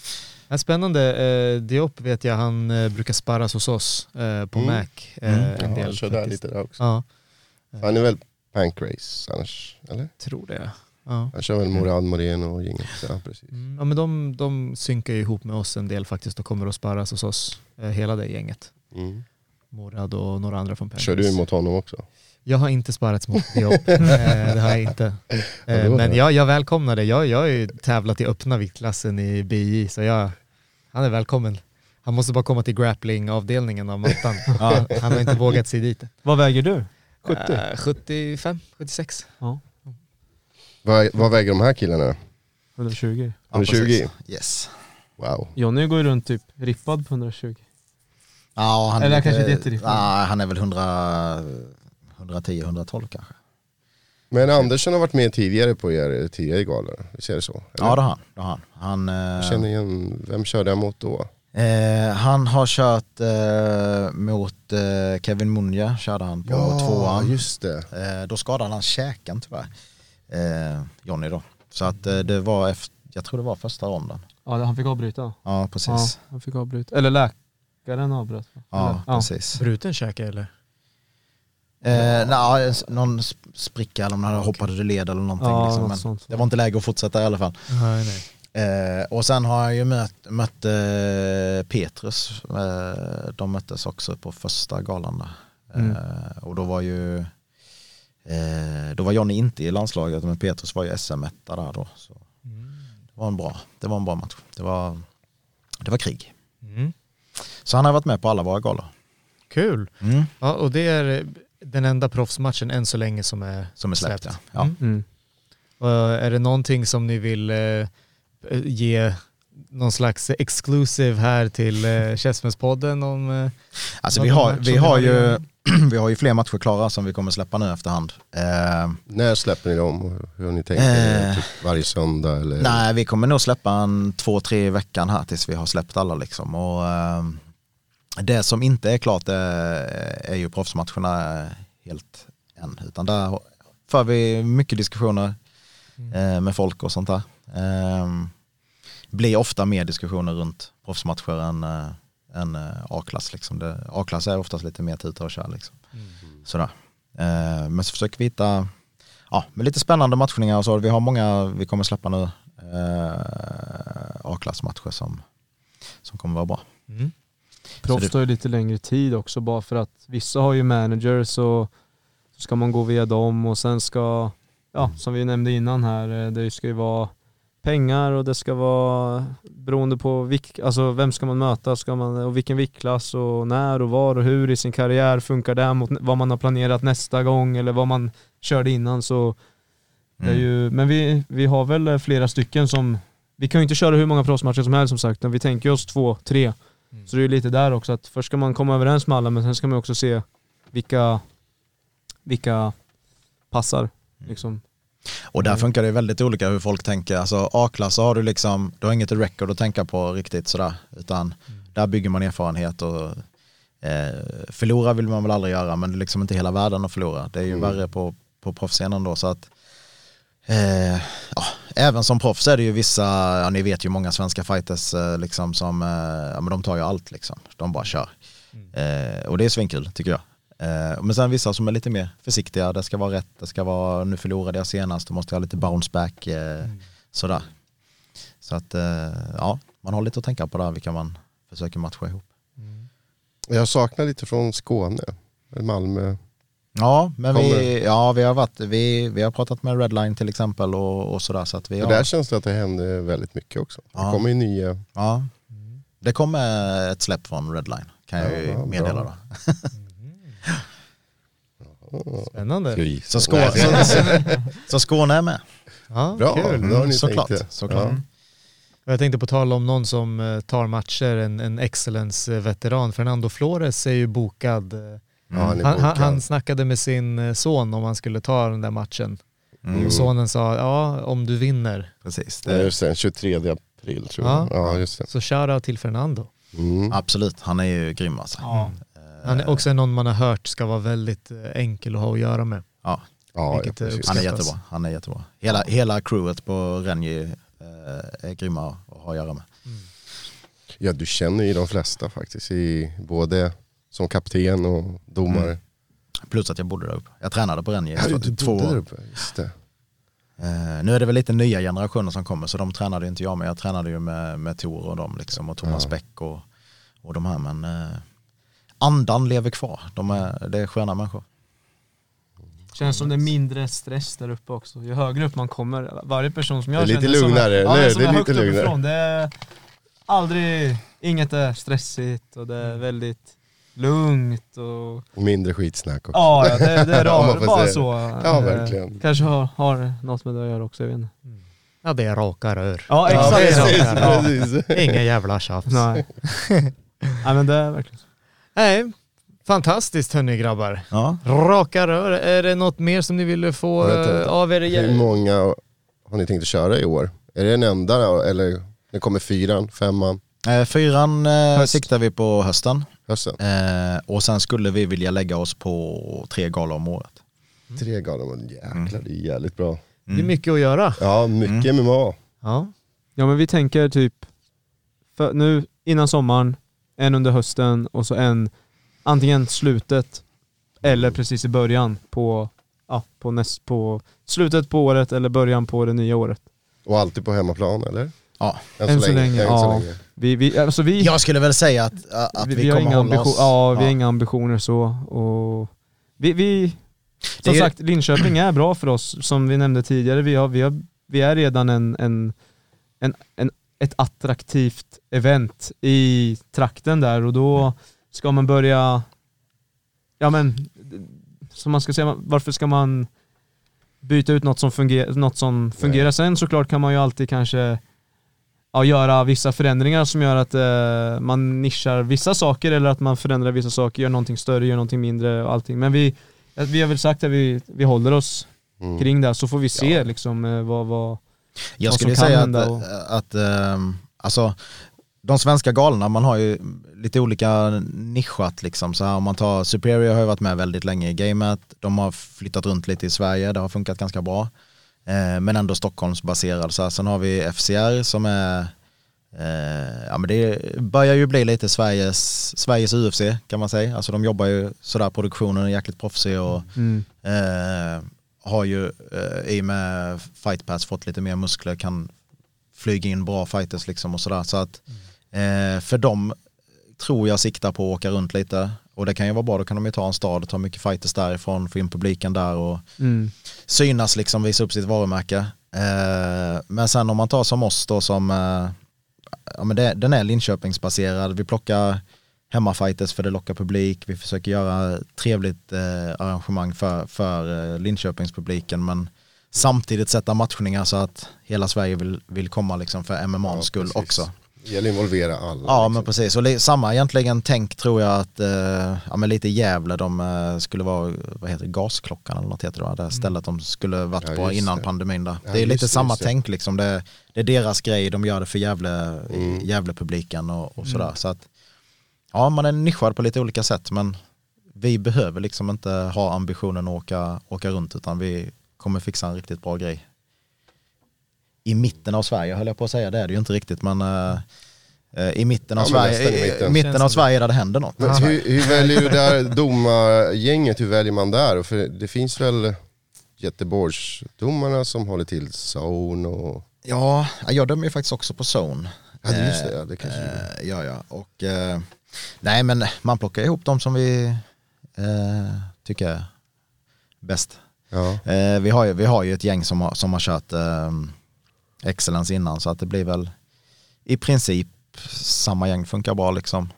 Ja, spännande. Eh, Diop vet jag, han eh, brukar sparras hos oss eh, på Mm. Mac eh, Mm. en del. han kör där lite där också. Ja, Han är väl Pankrace annars, eller? tror det. Ja. Han kör väl Morad Moreno och gänget. Ja, precis. Mm, ja men de, de synkar ju ihop med oss en del faktiskt och kommer att sparras hos oss, eh, hela det gänget. Mm. Morad och några andra från Paris. Kör du mot honom också? Jag har inte sparats mot Diop, eh, det har jag inte. Ja, Eh, men jag, jag välkomnar det. Jag, jag har ju tävlat i öppna viktklassen i BI, så jag, han är välkommen. Han måste bara komma till grappling-avdelningen av mattan. Ja. Han har inte vågat sig dit. Vad väger du? 70? Eh, 75, 76. Vad, vad väger de här killarna? 120? Ja, 120? precis. Yes. Wow. Jonny går ju runt typ rippad på 120. Ja, han är Eller lite- kanske inte jätteriffad. Nej, han är väl 100, 110-112 kanske. Men Andersson har varit med tidigare på er tidigare galor, visst är det så? Eller? Ja, det har han. Det har han. han eh, Jag känner igen, vem körde han mot då? Eh, han har kört eh, mot eh, Kevin Munja, körde han på tvåan. just det. Eh, då skadade han käken tyvärr. Eh, Jonny då. Så att eh, det var efter, jag tror det var första ronden. Ja, han fick avbryta. Ja, precis. Ja, han fick avbryta. Eller läkaren avbröt. Ja, Eller? precis. Bruten käke eller? Eh, nej, någon sp- spricka eller om han hoppat ur led eller någonting. Ja, liksom. Men sånt. det var inte läge att fortsätta i alla fall. Nej, nej. Eh, och sen har jag ju mött, mött eh, Petrus. Eh, de möttes också på första galan där. Mm. Eh, och då var ju eh, då var Johnny inte i landslaget men Petrus var ju SM 1 där då. Så det, var en bra, det var en bra match. Det var, det var krig. Mm. Så han har varit med på alla våra galor. Kul. Mm. Ja, och det är den enda proffsmatchen än så länge som är Som är släppt, ja. Ja. Mm. Mm. Är det någonting som ni vill eh, ge någon slags exclusive här till eh, Käftsmällspodden om? Eh, Alltså vi har, vi har ju vi har ju fler matcher klara som vi kommer släppa nu efterhand. Eh, När släpper ni dem? Hur har ni tänkt? Eh. Typ varje söndag eller? Nej, vi kommer nog släppa en två, tre i veckan här tills vi har släppt alla liksom. Och, eh, det som inte är klart är, är ju proffsmatcherna helt än. Utan där för vi mycket diskussioner eh, med folk och sånt där. Eh, blir ofta mer diskussioner runt proffsmatcher än, eh, än eh, A-klass. Liksom. A-klass är oftast lite mer tuta och kör. Liksom. Sådär. Eh, men så försöker vi hitta ja, med lite spännande matchningar och så. Vi har många vi kommer släppa nu. Eh, A-klassmatcher som, som kommer vara bra. Proffs tar ju lite längre tid också bara för att vissa har ju managers och så ska man gå via dem och sen ska, ja som vi nämnde innan här, eh, det ska ju vara pengar och det ska vara beroende på vilk, alltså vem ska man möta ska man, och vilken viktklass och när och var och hur i sin karriär funkar det mot vad man har planerat nästa gång eller vad man körde innan så det är ju, men vi, vi har väl eh, flera stycken som, vi kan ju inte köra hur många proffsmatcher som helst som sagt, utan vi tänker oss två, tre. Så det är ju lite där också att först ska man komma överens med alla men sen ska man också se vilka, vilka passar. Liksom. Och där funkar det väldigt olika hur folk tänker. Alltså A-klass så har du liksom, du har inget record att tänka på riktigt sådär. Utan där bygger man erfarenhet och eh, förlora vill man väl aldrig göra men det är liksom inte hela världen att förlora. Det är ju värre på, på proffsscenen då så att eh, ja, även som proffs är det ju vissa, ja ni vet ju många svenska fighters eh, liksom som, eh, ja men de tar ju allt liksom. De bara kör. Eh, och det är svinkul tycker jag. Eh, men sen vissa som är lite mer försiktiga, det ska vara rätt, det ska vara, nu förlorade jag senast, då måste jag ha lite bounce back, eh, sådär. Så att, eh, ja, man har lite att tänka på där, vilka man försöker matcha ihop. Jag saknar lite från Skåne, Malmö. Ja, men Kommer vi, ja, vi, har varit, vi, vi har pratat med Redline till exempel och, och sådär. Så att vi Och har, där känns det att det händer väldigt mycket också. Ja. Det kommer ju nya, ja, det kommer ett släpp från Redline, kan jag ju Ja, bra. meddela då. Spännande. gris. Så, Skåne, så, Skåne är med. Ja, Bra, kul. har ni Såklart, tänkt det. såklart. Ja. Och Jag tänkte på tal om någon som eh, tar matcher, en, en excellence-veteran. Fernando Flores är ju bokad. Eh, Ja, han Han, han, snackade med sin eh, son om han skulle ta den där matchen. Mm. Och sonen sa, ja om du vinner. Precis, Det är just den 23 april tror Ja. jag. Ja, just det. Så shoutout till Fernando. Mm. absolut, han är ju grym alltså. Han är också någon man har hört ska vara väldigt eh, enkel att ha att göra med. Ja, Ja, ja, precis. han är jättebra. Han är jättebra. Hela, hela crewet på Renji eh, är grymma att ha att göra med. ja, du känner ju de flesta faktiskt. I, både som kapten och domare. Mm. Plus att jag bodde där uppe. Jag tränade på Renji i Ja, du, du två bodde där år. uppe, just det. Eh, nu är det väl lite nya generationer som kommer så de tränade ju inte jag med. Jag tränade ju med, med Tor och dem liksom och Thomas Ja. Bäck och, och de här men eh, andan lever kvar. De är, det är sköna människor. Känns som det är mindre stress där uppe också. Ju högre upp man kommer, varje person som jag Det är lite känner som lugnare, är, ja, eller hur? som Det är är lite högt lugnare. uppifrån. Det är aldrig, inget är stressigt och det är väldigt lugnt och Och mindre skitsnack också. ja, ja, det, det är Ja, man ra- får bara säga. så. Ja, Eh, verkligen. Kanske har, har något med det att göra också, jag vet inte. Ja det är raka rör. Ja, Ja, exakt. är precis, rör. precis. Ingen jävla tjafs. Nej. Nej men det är verkligen så. Nej, fantastiskt hörni grabbar. Ja. Raka rör. Är det något mer som ni ville få eh, inte. av er? Hur många har ni tänkt att köra i år? Är det den enda eller det kommer fyran, femman, Eh, fyran eh, Höst. siktar vi på hösten hösten? eh, och sen skulle vi vilja lägga oss på tre galor om året. Tre galor, men jäklar det är jävligt bra. Det är mycket att göra. Ja, mycket MMA. Ja. Ja men vi tänker typ, för nu innan sommaren, en under hösten och så en antingen slutet eller precis i början på, ja, på, näst, på slutet på året eller början på det nya året. Och alltid på hemmaplan eller? Ja. Än så länge, än så ja. länge. Vi, vi, alltså vi, Jag skulle väl säga att, att vi, har kommer inga hålla oss... ja, vi har inga ambitioner så och vi, vi som är- sagt Linköping är bra för oss som vi nämnde tidigare. Vi, har, vi, har, vi är redan en, en, en, en, ett attraktivt event i trakten där och då ska man börja, ja men, som man ska säga, varför ska man byta ut något som, funger, något som fungerar? Sen såklart kan man ju alltid kanske ja, göra vissa förändringar som gör att eh, man nischar vissa saker eller att man förändrar vissa saker, gör någonting större, gör någonting mindre och allting. Men vi, att vi har väl sagt att vi, vi håller oss Mm. kring det, så får vi se liksom eh, vad, vad Jag vad skulle som kan säga att, hända och- att ehm, alltså, de svenska galorna, man har ju lite olika nischat liksom. Så här, om man tar Superior har ju varit med väldigt länge i gamet, de har flyttat runt lite i Sverige, det har funkat ganska bra. Eh, men ändå Stockholmsbaserad. Så här, sen har vi FCR som är Eh, ja men det börjar ju bli lite Sveriges, Sveriges UFC kan man säga. Alltså de jobbar ju sådär, produktionen är jäkligt proffsig och Mm. eh, har ju eh, i och med Fight Pass fått lite mer muskler, kan flyga in bra fighters liksom och sådär. Så att eh, för dem tror jag siktar på att åka runt lite. Och det kan ju vara bra, då kan de ju ta en stad och ta mycket fighters därifrån, få in publiken där och Mm. synas liksom, visa upp sitt varumärke. Eh, men sen om man tar som oss då som, eh, ja men det, den är Linköpingsbaserad, vi plockar hemmafighters för det lockar publik, vi försöker göra trevligt eh, arrangemang för, för eh, Linköpingspubliken men samtidigt sätta matchningar så att hela Sverige vill, vill komma liksom för MMAs Ja, skull precis. också. Det gäller att involvera alla. Ja liksom. men precis, och samma egentligen tänk tror jag att, eh, ja men lite Gävle de eh, skulle vara, vad heter det, gasklockan eller något heter det va? Det stället de skulle varit Ja, på innan det. pandemin där. Ja, det är lite just samma just tänk liksom, det, det är deras grej, de gör det för Gävle, Mm. Gävle-publiken och, och sådär. Så att, ja man är nischad på lite olika sätt men vi behöver liksom inte ha ambitionen att åka, åka runt utan vi kommer fixa en riktigt bra grej. I mitten av Sverige höll jag på att säga, det är det ju inte riktigt men eh, eh, i mitten av Ja, Sverige, i mitten. mitten, av Sverige där det händer något. Men hur, hur väljer du där domargänget, hur väljer man där? För det finns väl Göteborgsdomarna som håller till zone och... Ja, jag dömer ju faktiskt också på zone. Ja, det just det, ja, det kanske Eh, ja, ja. Och, eh, nej, men man plockar ihop de som vi eh, tycker är bäst. Ja. Eh, vi, har ju, vi har ju ett gäng som har, som har kört eh, Excellence innan så att det blir väl i princip samma gäng funkar bra liksom.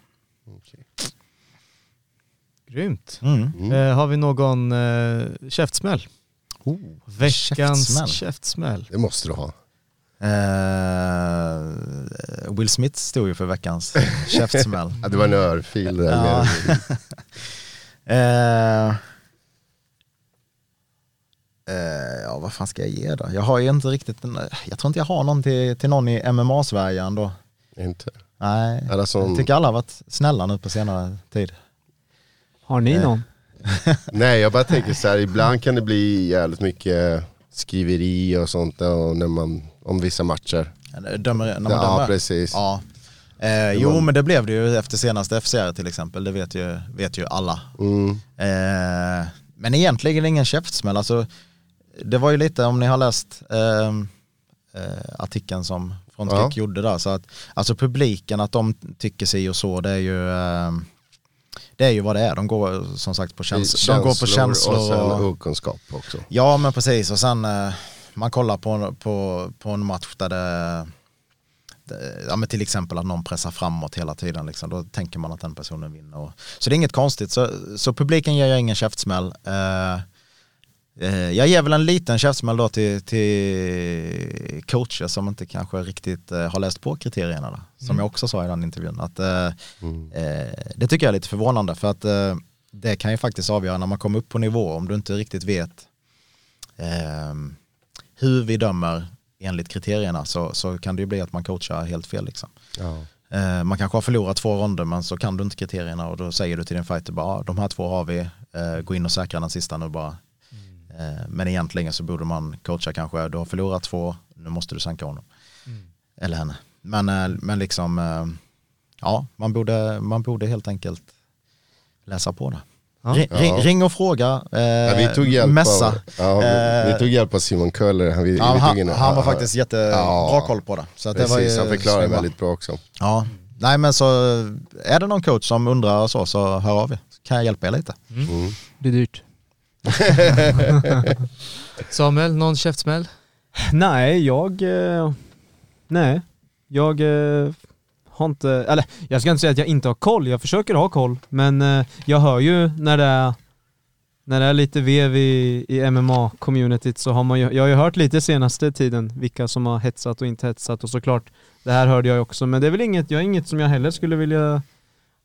Grymt. Mm. Eh, har vi någon eh, käftsmäll? Oh, Veckans käftsmäll. käftsmäll. Det måste du ha. Eh, Will Smith stod ju för veckans käftsmäll. Ja, det var en örfil där. Eh, ja, vad fan ska jag ge då? Jag har ju inte riktigt, en, jag tror inte jag har någon till, till någon i MMA-Sverige ändå. Inte. Nej, som- jag tycker alla har varit snälla nu på senare tid. Har ni Eh. någon? Nej, jag bara tänker så här, ibland kan det bli jävligt mycket skriveri och sånt och när man, om vissa matcher. Dömer, när man Ja, dömer. precis. Ja. Eh, jo, men det blev det ju efter senaste FCR till exempel, det vet ju, vet ju alla. Mm. Eh, men egentligen ingen käftsmäll. Alltså, det var ju lite, om ni har läst eh, eh, artikeln som Frontkick Ja. gjorde där, så att alltså publiken, att de tycker sig och så, det är ju eh, det är ju vad det är. De går som sagt på käns- de går på känslor. och sen och, okunskap också. Ja men precis och sen eh, man kollar på, på, på en match där det, ja, men till exempel att någon pressar framåt hela tiden liksom, då tänker man att den personen vinner. Så det är inget konstigt, så, så publiken ger jag ingen käftsmäll. Eh, jag ger väl en liten käftsmäll då till, till coacher som inte kanske riktigt eh, har läst på kriterierna. Då, som jag också sa i den intervjun. Att, eh, eh, det tycker jag är lite förvånande för att eh, det kan ju faktiskt avgöra när man kommer upp på nivå om du inte riktigt vet eh, hur vi dömer enligt kriterierna så, så kan det ju bli att man coachar helt fel. Liksom. Ja. Eh, man kanske har förlorat två ronder men så kan du inte kriterierna och då säger du till din fighter bara "Ja, de här två har vi, eh, gå in och säkra den sista nu bara. Eh, men egentligen så borde man coacha kanske, du har förlorat två, nu måste du sänka honom. Eller henne. Men, eh, men liksom, eh, ja, man borde, man borde helt enkelt läsa på det. Ring, Ja. ring, ring och fråga, eh, Ja, vi tog hjälp mässa. av, ja, vi, vi tog hjälp av Simon Köller. Han, vi, Ja, han, in- han var faktiskt jättebra Ja. koll på det. Så att det var Precis, ju han förklarade väldigt bra också. Ja, nej men så är det någon coach som undrar och så, så hör av er. Kan jag hjälpa er lite? Mm. Det är dyrt. Samuel, någon käftsmäll? Nej, jag... Eh, nej, jag eh, har inte... Eller jag ska inte säga att jag inte har koll, jag försöker ha koll. Men eh, jag hör ju när det är, när det är lite vev i, i MMA-communityt så har man ju... Jag har ju hört lite senaste tiden vilka som har hetsat och inte hetsat och såklart det här hörde jag ju också. Men det är väl inget, jag är inget som jag heller skulle vilja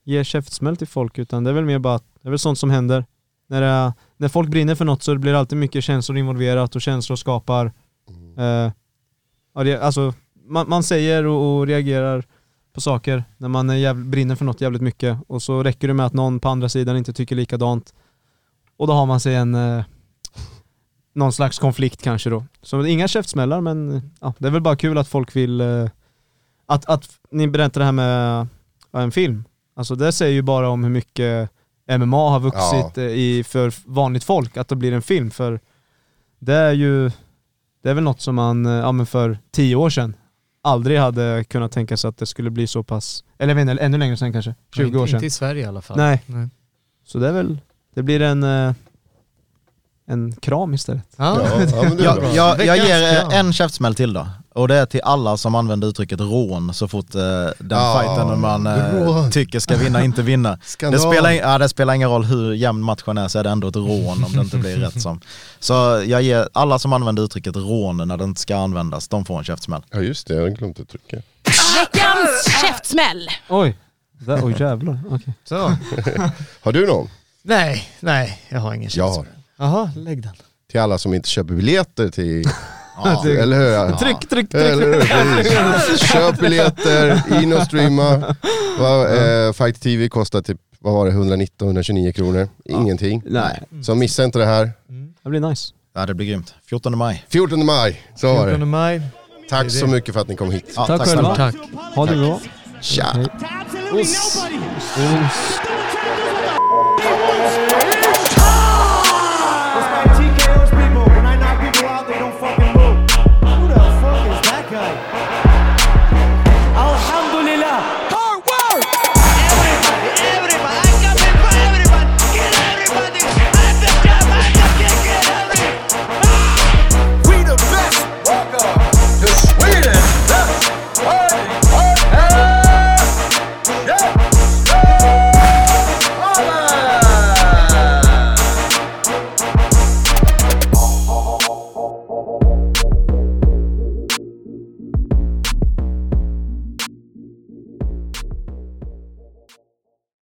ge käftsmäll till folk utan det är väl mer bara att det är väl sånt som händer. När, det är, när folk brinner för något så blir det alltid mycket känslor involverat och känslor skapar Eh, ja, det, alltså, man, man säger och, och reagerar på saker när man är jävl, brinner för något jävligt mycket och så räcker det med att någon på andra sidan inte tycker likadant och då har man sig en eh, någon slags konflikt kanske då. Så inga käftsmällar men ja, det är väl bara kul att folk vill eh, att, att ni berättar det här med ja, en film. Alltså det säger ju bara om hur mycket MMA har vuxit eh, i, för vanligt folk, att det blir en film. För det är ju, det är väl något som man, eh, ja men för tio år sedan, aldrig hade kunnat tänka sig att det skulle bli så pass, eller jag vet inte, ännu längre sedan kanske, 20 inte, år sedan. Inte i Sverige i alla fall. Nej. Nej. Så det är väl, det blir en, eh, en kram istället. Ja. Ja, ja, men det är Jag, bra. jag, jag ger en käftsmäll till då. Och det är till alla som använder uttrycket rån så fort eh, den Ja, fighten man eh, tycker ska vinna inte vinna. Det spelar, ja, det spelar ingen roll hur jämn matchen är så är det ändå ett rån om det inte blir rätt som. Så jag ger alla som använder uttrycket rån när det inte ska användas, de får en käftsmäll. Ja just det, jag har glömt att trycka. Veckans käftsmäll. Oj, där, oj jävlar. Okej. Så. Har du någon? Nej, nej, jag har ingen Jag har. Jaha, lägg den. Till alla som inte köper biljetter till... Ja. Eller hur? Tryck, tryck, tryck. Eller hur? Köp biljetter, in och streama. Va, eh, Fight TV kostar typ, vad var det, 119-129 kronor. Ingenting. Nej, Så missa inte det här. det blir nice. Ja det blir grymt. 14 maj. 14 maj, så var 14 det. maj. Tack så mycket för att ni kom hit. Ja, Tack själva. Tack. Ha det bra. Tja! Hej. To